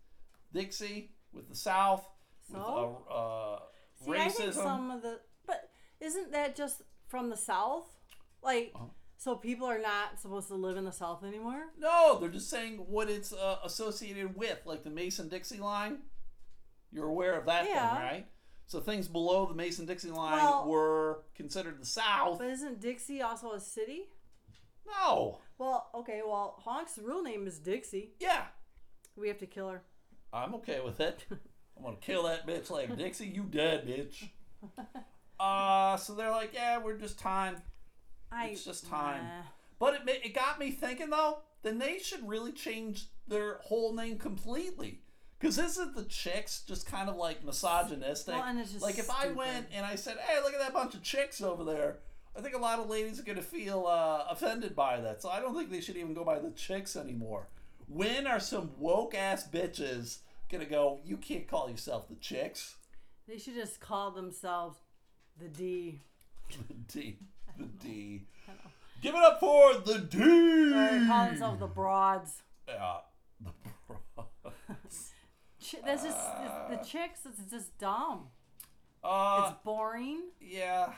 Dixie with the South, with So? uh, uh, See, I think racism. some of the, but isn't that just from the South? Like, Uh-huh. so people are not supposed to live in the South anymore? No, they're just saying what it's uh, associated with, like the Mason Dixie line. You're aware of that Yeah. thing, right? So things below the Mason Dixie line Well- were considered the South. But isn't Dixie also a city? No. Well, okay. Well, Honk's real name is Dixie. Yeah, We have to kill her. I'm okay with it. I'm gonna kill that bitch like Dixie. You dead, bitch. Uh, so they're like, yeah, we're just time. I, It's just time. Nah. But it it got me thinking though. Then they should really change their whole name completely. Because isn't the chicks just kind of like misogynistic? Well, and it's just like if I went and I said, "Hey, look at that bunch of chicks over there," I think a lot of ladies are gonna feel uh, offended by that. So I don't think they should even go by the chicks anymore. When are some woke ass bitches gonna go? You can't call yourself the chicks. They should just call themselves the D. The D. The D. Give it up for the D. Or call themselves the Broads. Yeah. The bras. Ch- That's just the chicks. It's just dumb. Uh, It's boring, yeah.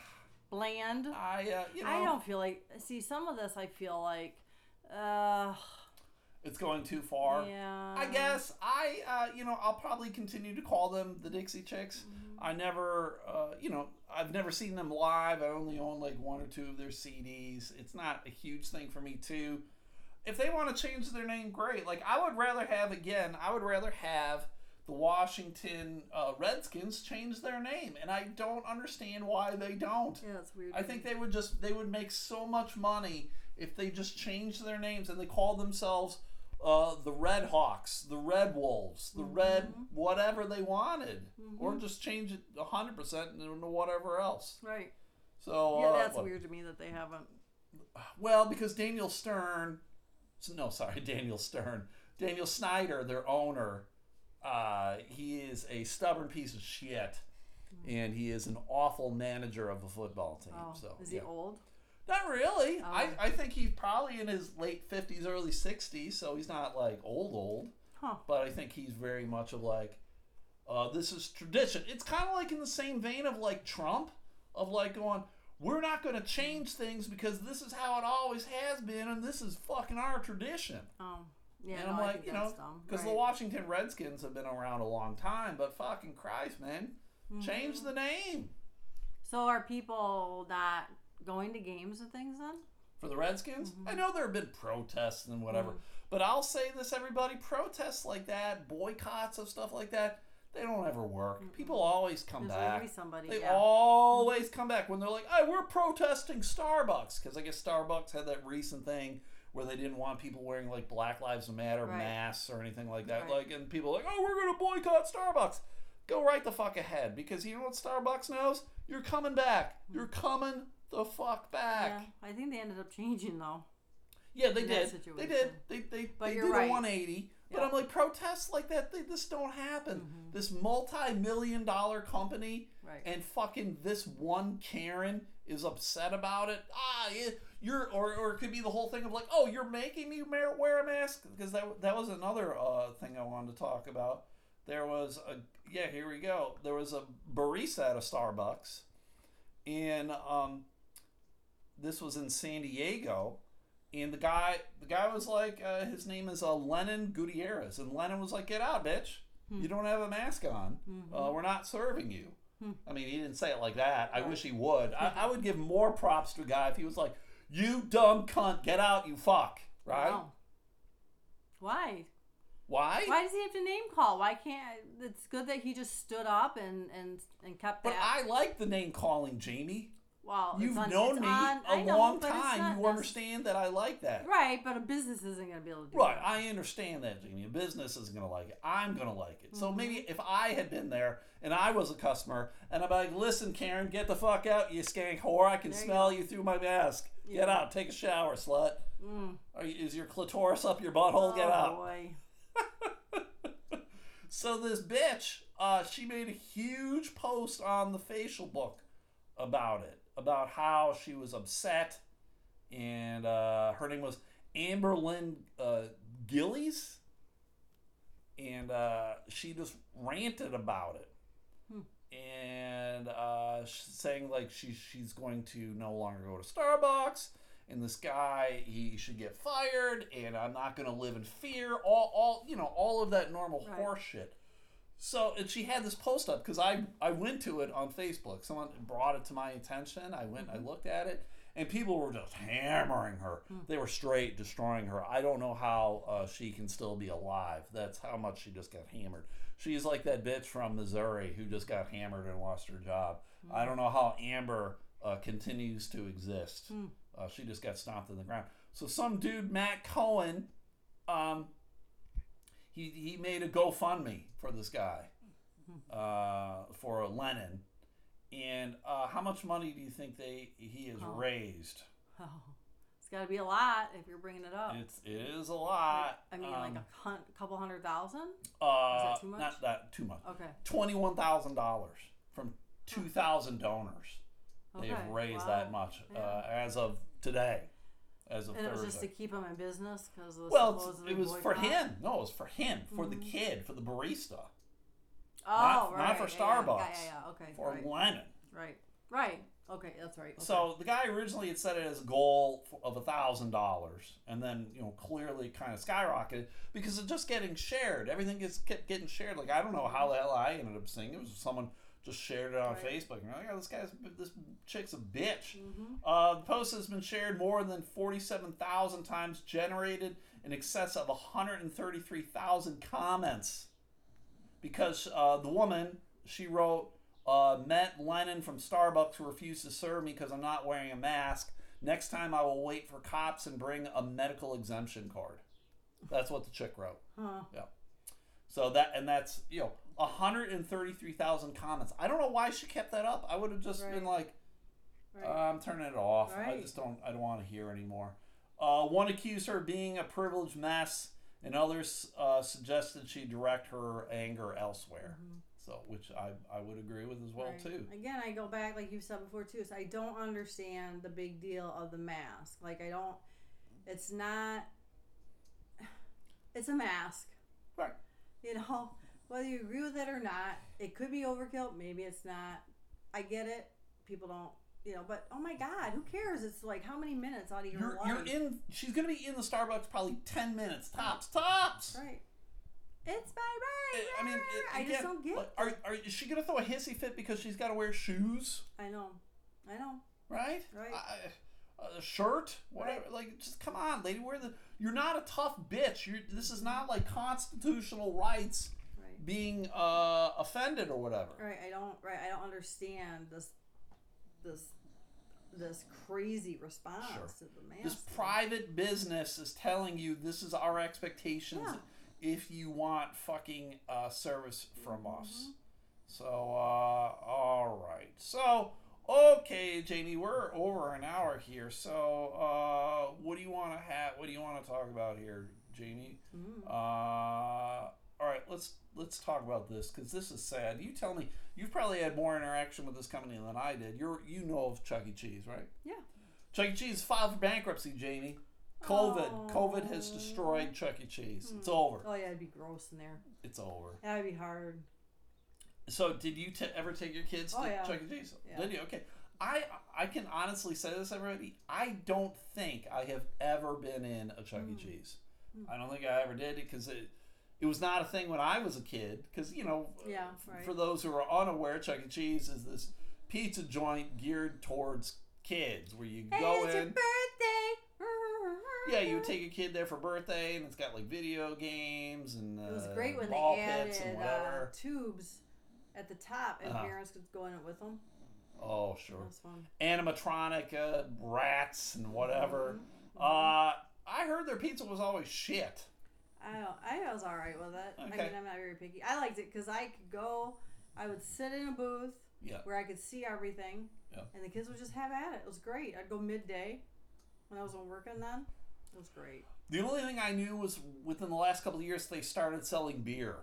bland. I, uh, you know. I don't feel like. See, some of this I feel like. Uh, going too far. Yeah. I guess I, uh, you know, I'll probably continue to call them the Dixie Chicks. Mm-hmm. I never, uh, you know, I've never seen them live. I only own like one or two of their CDs. It's not a huge thing for me too. If they want to change their name, great. Like I would rather have again, I would rather have the Washington uh, Redskins change their name, and I don't understand why they don't. Yeah, it's weird. I think they would just they would make so much money if they just changed their names and they called themselves uh, the Red Hawks, the Red Wolves, the Red whatever they wanted, or just change it hundred percent into whatever else. Right. So Yeah, uh, that's weird to me that they haven't. Well, because Daniel Stern, no, sorry, Daniel Stern, Daniel Snyder, their owner, uh, he is a stubborn piece of shit. And he is an awful manager of a football team. Oh, so is yeah. he old? Not really. I, Oh. I think he's probably in his late 50s, early 60s, so he's not like old, old. Huh. But I think he's very much of like, uh, this is tradition. It's kind of like in the same vein of like Trump, of like going, we're not going to change things because this is how it always has been and this is fucking our tradition. Oh. Yeah. and no, I'm like, you know, because right. the Washington Redskins have been around a long time, but fucking Christ, man, Mm-hmm. change the name. So are people not going to games and things then? for the Redskins. Mm-hmm. I know there have been protests and whatever, mm. but I'll say this: everybody, protests like that, boycotts of stuff like that, they don't ever work. People always come There's back. always somebody. They yeah. always mm-hmm. come back when they're like, "Hey, we're protesting Starbucks," because I guess Starbucks had that recent thing where they didn't want people wearing like Black Lives Matter Right. masks or anything like that. Right. Like, and people are like, "Oh, we're gonna boycott Starbucks." Go right the fuck ahead because you know what Starbucks knows? You're coming back. You're mm. coming the fuck back. Yeah, I think they ended up changing though. Yeah, they did. They did. They they, But they did right. a 180. But Yeah. I'm like protests like that. They just don't happen. Mm-hmm. This multi-million dollar company Right. and fucking this one Karen is upset about it. Ah, you're or or it could be the whole thing of like, oh, you're making me wear a mask because that that was another uh, thing I wanted to talk about. There was a yeah, here we go. There was a barista at a Starbucks, and um, this was in San Diego, and the guy the guy was like, uh, his name is uh, Lennon Gutierrez, and Lennon was like, get out, bitch. You don't have a mask on. Uh, we're not serving you. I mean, he didn't say it like that. I wish he would. I, I would give more props to a guy if he was like, "You dumb cunt, get out, you fuck." Right? Wow. Why? Why? Why does he have to name call? Why can't? It's good that he just stood up and and and kept But. I like the name calling, Jamie. Well, You've on- known me on- a know, long time. You understand that I like that. Right, but a business isn't going to be able to do Right, that. I understand that, Jamie. A business isn't going to like it. I'm going to like it. Mm-hmm. So maybe if I had been there and I was a customer and I'm like, listen, Karen, get the fuck out, you skank whore. I can There smell go. you through my mask. Get out. Take a shower, slut. Mm. Are you, is your clitoris up your butthole? Get oh, out. boy. So this bitch, uh, she made a huge post on the facial book about it, about how she was upset, and uh, her name was Amber Lynn uh, Gilles, and uh, she just ranted about it, and uh, she's saying like she she's going to no longer go to Starbucks. And this guy, he should get fired, and I'm not going to live in fear. All, all, you know, all of that normal Right. horse shit. So, and she had this post up because I I went to it on Facebook. Someone brought it to my attention. I went, I looked at it, and people were just hammering her. They were straight destroying her. I don't know how uh, she can still be alive. That's how much she just got hammered. She's like that bitch from Missouri who just got hammered and lost her job. I don't know how Amber uh, continues to exist. Uh, she just got stomped in the ground. So some dude, Matt Cohen, um, he he made a GoFundMe for this guy, uh, for Lennon, and uh, how much money do you think they he has Oh. raised? Oh, it's got to be a lot if you're bringing it up. It's it is a lot. I mean, like Um, a hun- couple hundred thousand. uh, too much? Not that too much. Okay. Twenty one thousand dollars from two thousand donors. They've raised wow. that much uh, as of today, as of And it was just to keep him in business because Well, it was for him. No, it was for him, for the mm-hmm. kid, for the barista, Oh, Not- right. not for yeah, Starbucks. Yeah, yeah, yeah. Okay. for right. Lennon. Right. Right. Okay, that's right. Okay. So the guy originally had set it as a goal of a thousand dollars, and then you know clearly kind of skyrocketed because it's just getting shared. Everything gets kept getting shared. Like I don't know how the hell I ended up seeing it. it was someone just shared it on Right. Facebook. And you're like, oh, this guy's this chick's a bitch. Mhm. Uh, the post has been shared more than forty-seven thousand times, generated in excess of one hundred and thirty-three thousand comments. Because uh, the woman she wrote uh, met Lennon from Starbucks who refused to serve me because I'm not wearing a mask. Next time I will wait for cops and bring a medical exemption card. That's what the chick wrote. Huh. So that and that's you know 133,000 comments. I don't know why she kept that up. I would have just been like, Right. uh, I'm turning it off. I just don't. I don't want to hear anymore. Uh, one accused her of being a privileged mess, and others uh, suggested she direct her anger elsewhere. Mhm. So, which I I would agree with as well Right. too. Again, I go back like you said before too. So I don't understand the big deal of the mask. Like I don't. It's not. It's a mask. Right. You know, whether you agree with it or not, it could be overkill. Maybe it's not. I get it. People don't. You know, but oh my God, who cares? It's like how many minutes out of your You're, life? you're in. She's gonna be in the Starbucks probably ten minutes tops. Tops. Right. It's my right. I mean, it- I again, just don't get. like, are, are is she gonna throw a hissy fit because she's got to wear shoes, I know. I know. right? Right. I, a shirt, whatever. Like, just come on, lady. Wear the. You're not a tough bitch. You're. This is not like constitutional rights Right. Being uh, offended or whatever. Right. I don't. Right. I don't understand this. This. This crazy response Sure. to the mask. This private business is telling you this is our expectations Yeah. if you want fucking uh, service from Mm-hmm. us. So, uh, all right. So, okay, Jamie, we're over an hour here. So, uh, what do you want to have? What do you want to talk about here, Jamie? Mm. Uh, all right, let's let's talk about this because this is sad. You tell me, you've probably had more interaction with this company than I did. You're you know of Chuck E. Cheese, right? Yeah. Chuck E. Cheese filed for bankruptcy, Jamie. COVID. COVID has destroyed Chuck E. Cheese. It's over. Oh yeah, it'd be gross in there. It's over. That'd be hard. So, did you t- ever take your kids to Oh, yeah. Chuck E. Cheese? Yeah. Did you? Okay. I I can honestly say this, everybody. I don't think I have ever been in a Chuck E. Mm. Cheese. I don't think I ever did it because it it was not a thing when I was a kid. Because you know, Yeah, right. for those who are unaware, Chuck E. Cheese is this pizza joint geared towards kids, where you Hey, go it's in. your birthday. Yeah, you would take a kid there for birthday, and it's got like video games and uh, It was great when ball they pits and added uh, tubes at the top, and Uh-huh. parents could go in it with them. oh, That sure. was fun. Animatronic uh, rats and whatever. Mhm. Uh, I heard their pizza was always shit. I don't, I was all right with it. I mean, I'm not very picky. I liked it because I could go. I would sit in a booth Yeah. where I could see everything, Yeah. and the kids would just have at it. It was great. I'd go midday when I wasn't working then. It was great. The only thing I knew was within the last couple of years they started selling beer.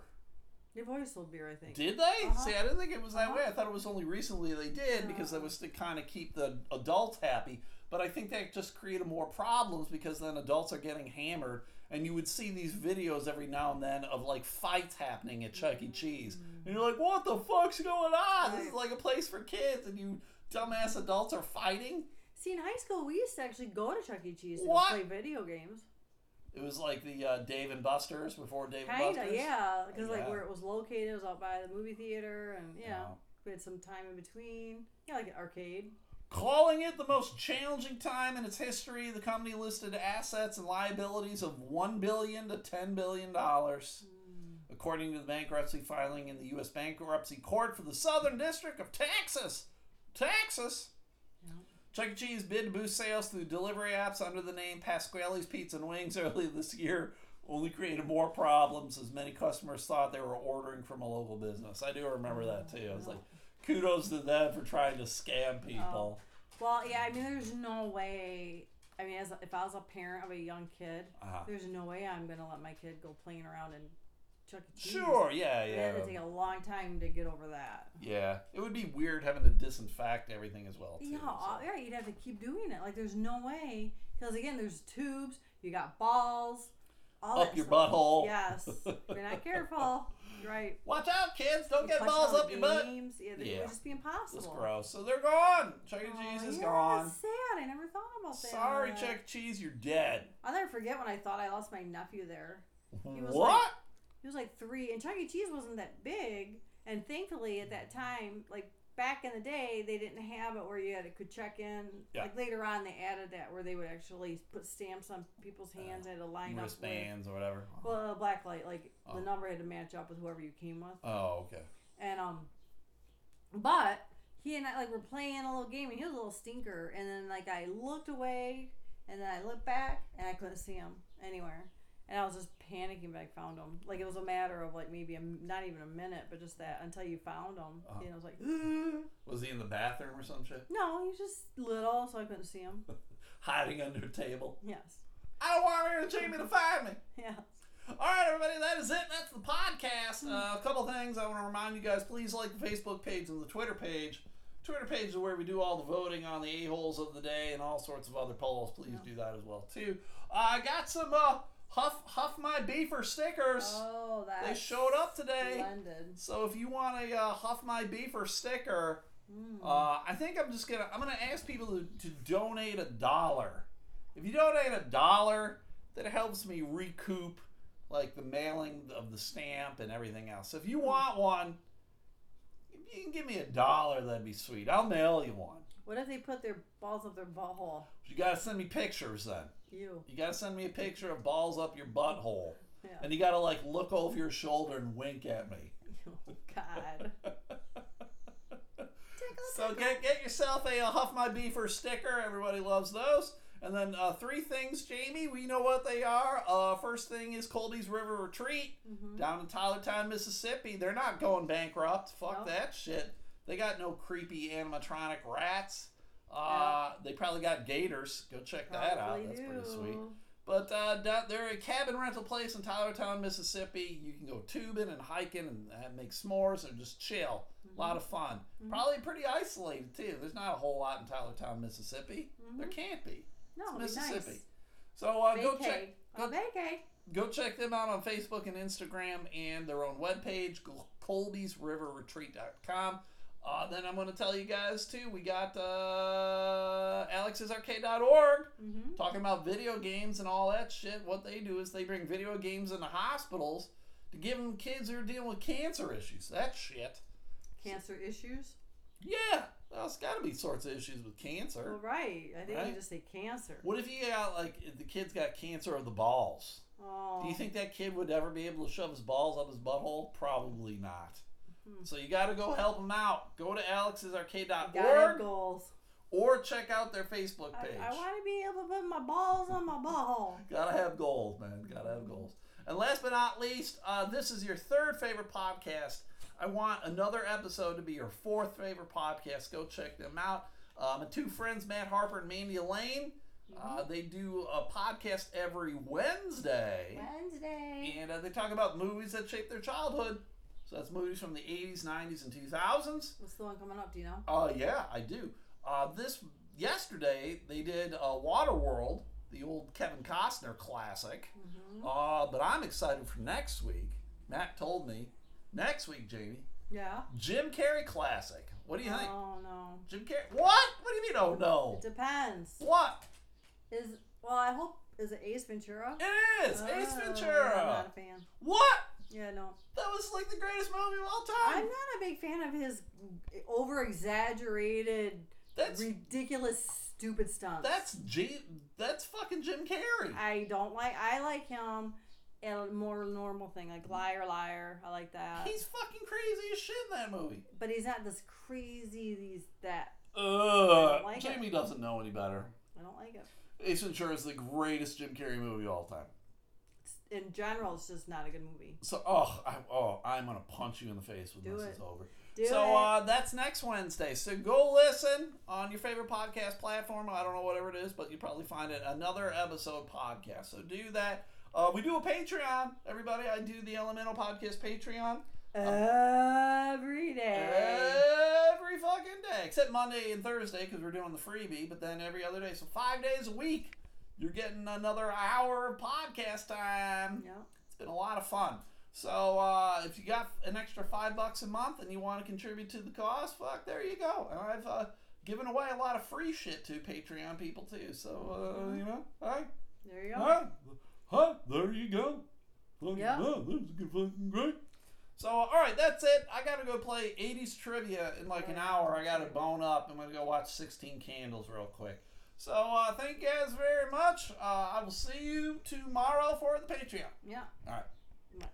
They've always sold beer, I think. Did they? Uh-huh. See, I didn't think it was that Uh-huh. way. I thought it was only recently they did because that was to kind of keep the adults happy. But I think that just created more problems because then adults are getting hammered, and you would see these videos every now and then of like fights happening at Chuck E. Cheese, and you're like, "What the fuck's going on? This is like a place for kids, and you dumbass adults are fighting." See, in high school, we used to actually go to Chuck E. Cheese and What? play video games. It was like the uh, Dave and Buster's before Dave and Kinda, Buster's. yeah. Because like Yeah. where it was located was out by the movie theater, and yeah, Yeah. we had some time in between. Yeah, like an arcade. Calling it the most challenging time in its history, the company listed assets and liabilities of one billion to ten billion dollars, hmm. according to the bankruptcy filing in the U.S. Bankruptcy Court for the Southern District of Texas. Texas. Yeah. Chuck E. Cheese bid to boost sales through delivery apps under the name Pasquale's Pizza and Wings early this year. Only created more problems as many customers thought they were ordering from a local business. I do remember that too. I was like, kudos to them for trying to scam people. Well, yeah. I mean, there's no way. I mean, as a, if I was a parent of a young kid, Uh-huh. there's no way I'm gonna let my kid go playing around in Chuck E. Cheese. Sure, yeah, It yeah. had to take a long time to get over that. Yeah, it would be weird having to disinfect everything as well. Too, Yeah, so. uh, yeah, you'd have to keep doing it. Like, there's no way. Because, again, there's tubes, you got balls. All up your stuff. butthole. Yes. If you're not careful. You're right. Watch out, kids! Don't get balls up your butt. games. Yeah, it Yeah. would just be impossible. That's gross. So they're gone. Chuck E. Aw, Cheese is yeah, gone. that's sad. I never thought about that. Sorry, Chuck E. Cheese, you're dead. I'll never forget when I thought I lost my nephew there. He was what? like- He was like three, and Chuck E. Cheese wasn't that big. And thankfully, at that time, like back in the day, they didn't have it where you had to could check in. Yeah. Like later on, they added that where they would actually put stamps on people's hands and had to line up. Wristbands or whatever. Well, a black light, like Oh. the number had to match up with whoever you came with. Oh, okay. And um, but he and I like were playing a little game, and he was a little stinker. And then like I looked away, and then I looked back, and I couldn't see him anywhere. And I was just panicking, but I found him. Like it was a matter of like maybe a, not even a minute, but just that until you found him. Uh-huh. You know, I was like, Was he in the bathroom or some shit? no, he was just little, so I couldn't see him. Hiding under a table. Yes, I don't want Mary and Jamie to find me. yes. All right, everybody, that is it. That's the podcast. Uh, a couple things I want to remind you guys. Please like the Facebook page and the Twitter page. Twitter page is where we do all the voting on the a-holes of the day and all sorts of other polls. Please do that as well, too. Uh, I got some uh, Huff, Huff My Beefer stickers. Oh, that they showed up today. Splendid. So if you want a uh, Huff My Beefer sticker, Mm. uh, I think I'm just gonna I'm gonna ask people to, to donate a dollar. If you donate a dollar, that helps me recoup like the mailing of the stamp and everything else. So if you want one, you can give me a dollar, that'd be sweet. I'll mail you one. What if they put their balls up their butthole? You gotta send me pictures then. You. You gotta send me a picture of balls up your butthole, Yeah. and you gotta like look over your shoulder and wink at me. Oh God. So get get yourself a, uh Huff My Beefer sticker. Everybody loves those. And then uh, three things, Jamie. We know what they are. Uh, first thing is Colby's River Retreat Mhm. down in Tylertown, Mississippi. They're not going bankrupt. Fuck Nope. that shit. They got no creepy animatronic rats. Uh, They probably got gators. Go check that out. Probably That's pretty sweet. But uh, they're a cabin rental place in Tylertown, Mississippi. You can go tubing and hiking and uh, make s'mores and just chill. A lot of fun. Probably pretty isolated too. There's not a whole lot in Tylertown, Mississippi. There can't be. No, It's Mississippi. Nice. So uh, go check vacay. go check them out on Facebook and Instagram and their own webpage, colbysriverretreat.com. Uh, then I'm going to tell you guys too. We got uh, alexsarcade.org Mm-hmm. talking about video games and all that shit. What they do is they bring video games into hospitals to give them kids who are dealing with cancer issues. That shit. Cancer issues. Yeah, there's got to be sorts of issues with cancer. Well, right. I think Right? you just say cancer. What if you got like the kid's got cancer of the balls? Oh. Do you think that kid would ever be able to shove his balls up his butthole? Probably not. Hmm. So you got to go help them out. Go to alexsarcade.org goals. or check out their Facebook page. I want to be able to put my balls on my butthole. Gotta have goals, man. Gotta have goals. And last but not least, uh, this is your third favorite podcast. I want another episode to be your fourth favorite podcast. Go check them out. Uh, my two friends, Matt Harper and Mandy Elaine, uh, they do a podcast every Wednesday. Wednesday. And uh, they talk about movies that shaped their childhood. So that's movies from the 80s, 90s, and 2000s. What's the one coming up? Do you know? Uh, yeah, I do. Uh, this yesterday they did uh, Waterworld, the old Kevin Costner classic. Mm-hmm. Uh, but I'm excited for next week. Matt told me next week, Jamie, Yeah. Jim Carrey classic. What do you think? Oh no. Jim Carrey? What? What do you mean? Oh no. It depends. What? Is well, I hope is it Ace Ventura? It is Ace Oh, Ventura. I'm not a fan. What? Yeah, no. That was like the greatest movie of all time. I'm not a big fan of his over exaggerated, That's ridiculous, stupid stunts. that's G. That's fucking Jim Carrey. I don't like. I like him. A more normal thing like liar, liar. I like that. He's fucking crazy as shit in that movie. but he's not this crazy. These that Ugh. like it. Jamie doesn't know any better. I don't like it. Ace Ventura is the greatest Jim Carrey movie of all time. In general, it's just not a good movie. So, oh, I, oh, I'm gonna punch you in the face when Do this it. is over. Do so, it. uh, that's next Wednesday. So go listen on your favorite podcast platform. I don't know whatever it is, but you probably find it another episode podcast. So do that. Uh, we do a Patreon, everybody. I do the Elemental Podcast Patreon Every day. every fucking day, except Monday and Thursday because we're doing the freebie. But then every other day, so five days a week, you're getting another hour of podcast time. Yeah. It's been a lot of fun. So uh, if you got an extra five bucks a month and you want to contribute to the cause, fuck, there you go. And I've uh, given away a lot of free shit to Patreon people too. So uh, you know, hi, There you go. hi, there you go. Yeah. oh, that was good fucking great. So all right, that's it. I gotta go play '80s trivia in like an hour. I gotta bone up. I'm gonna go watch 16 Candles real quick. So uh, thank you guys very much. Uh, I will see you tomorrow for the Patreon. Yeah. All right.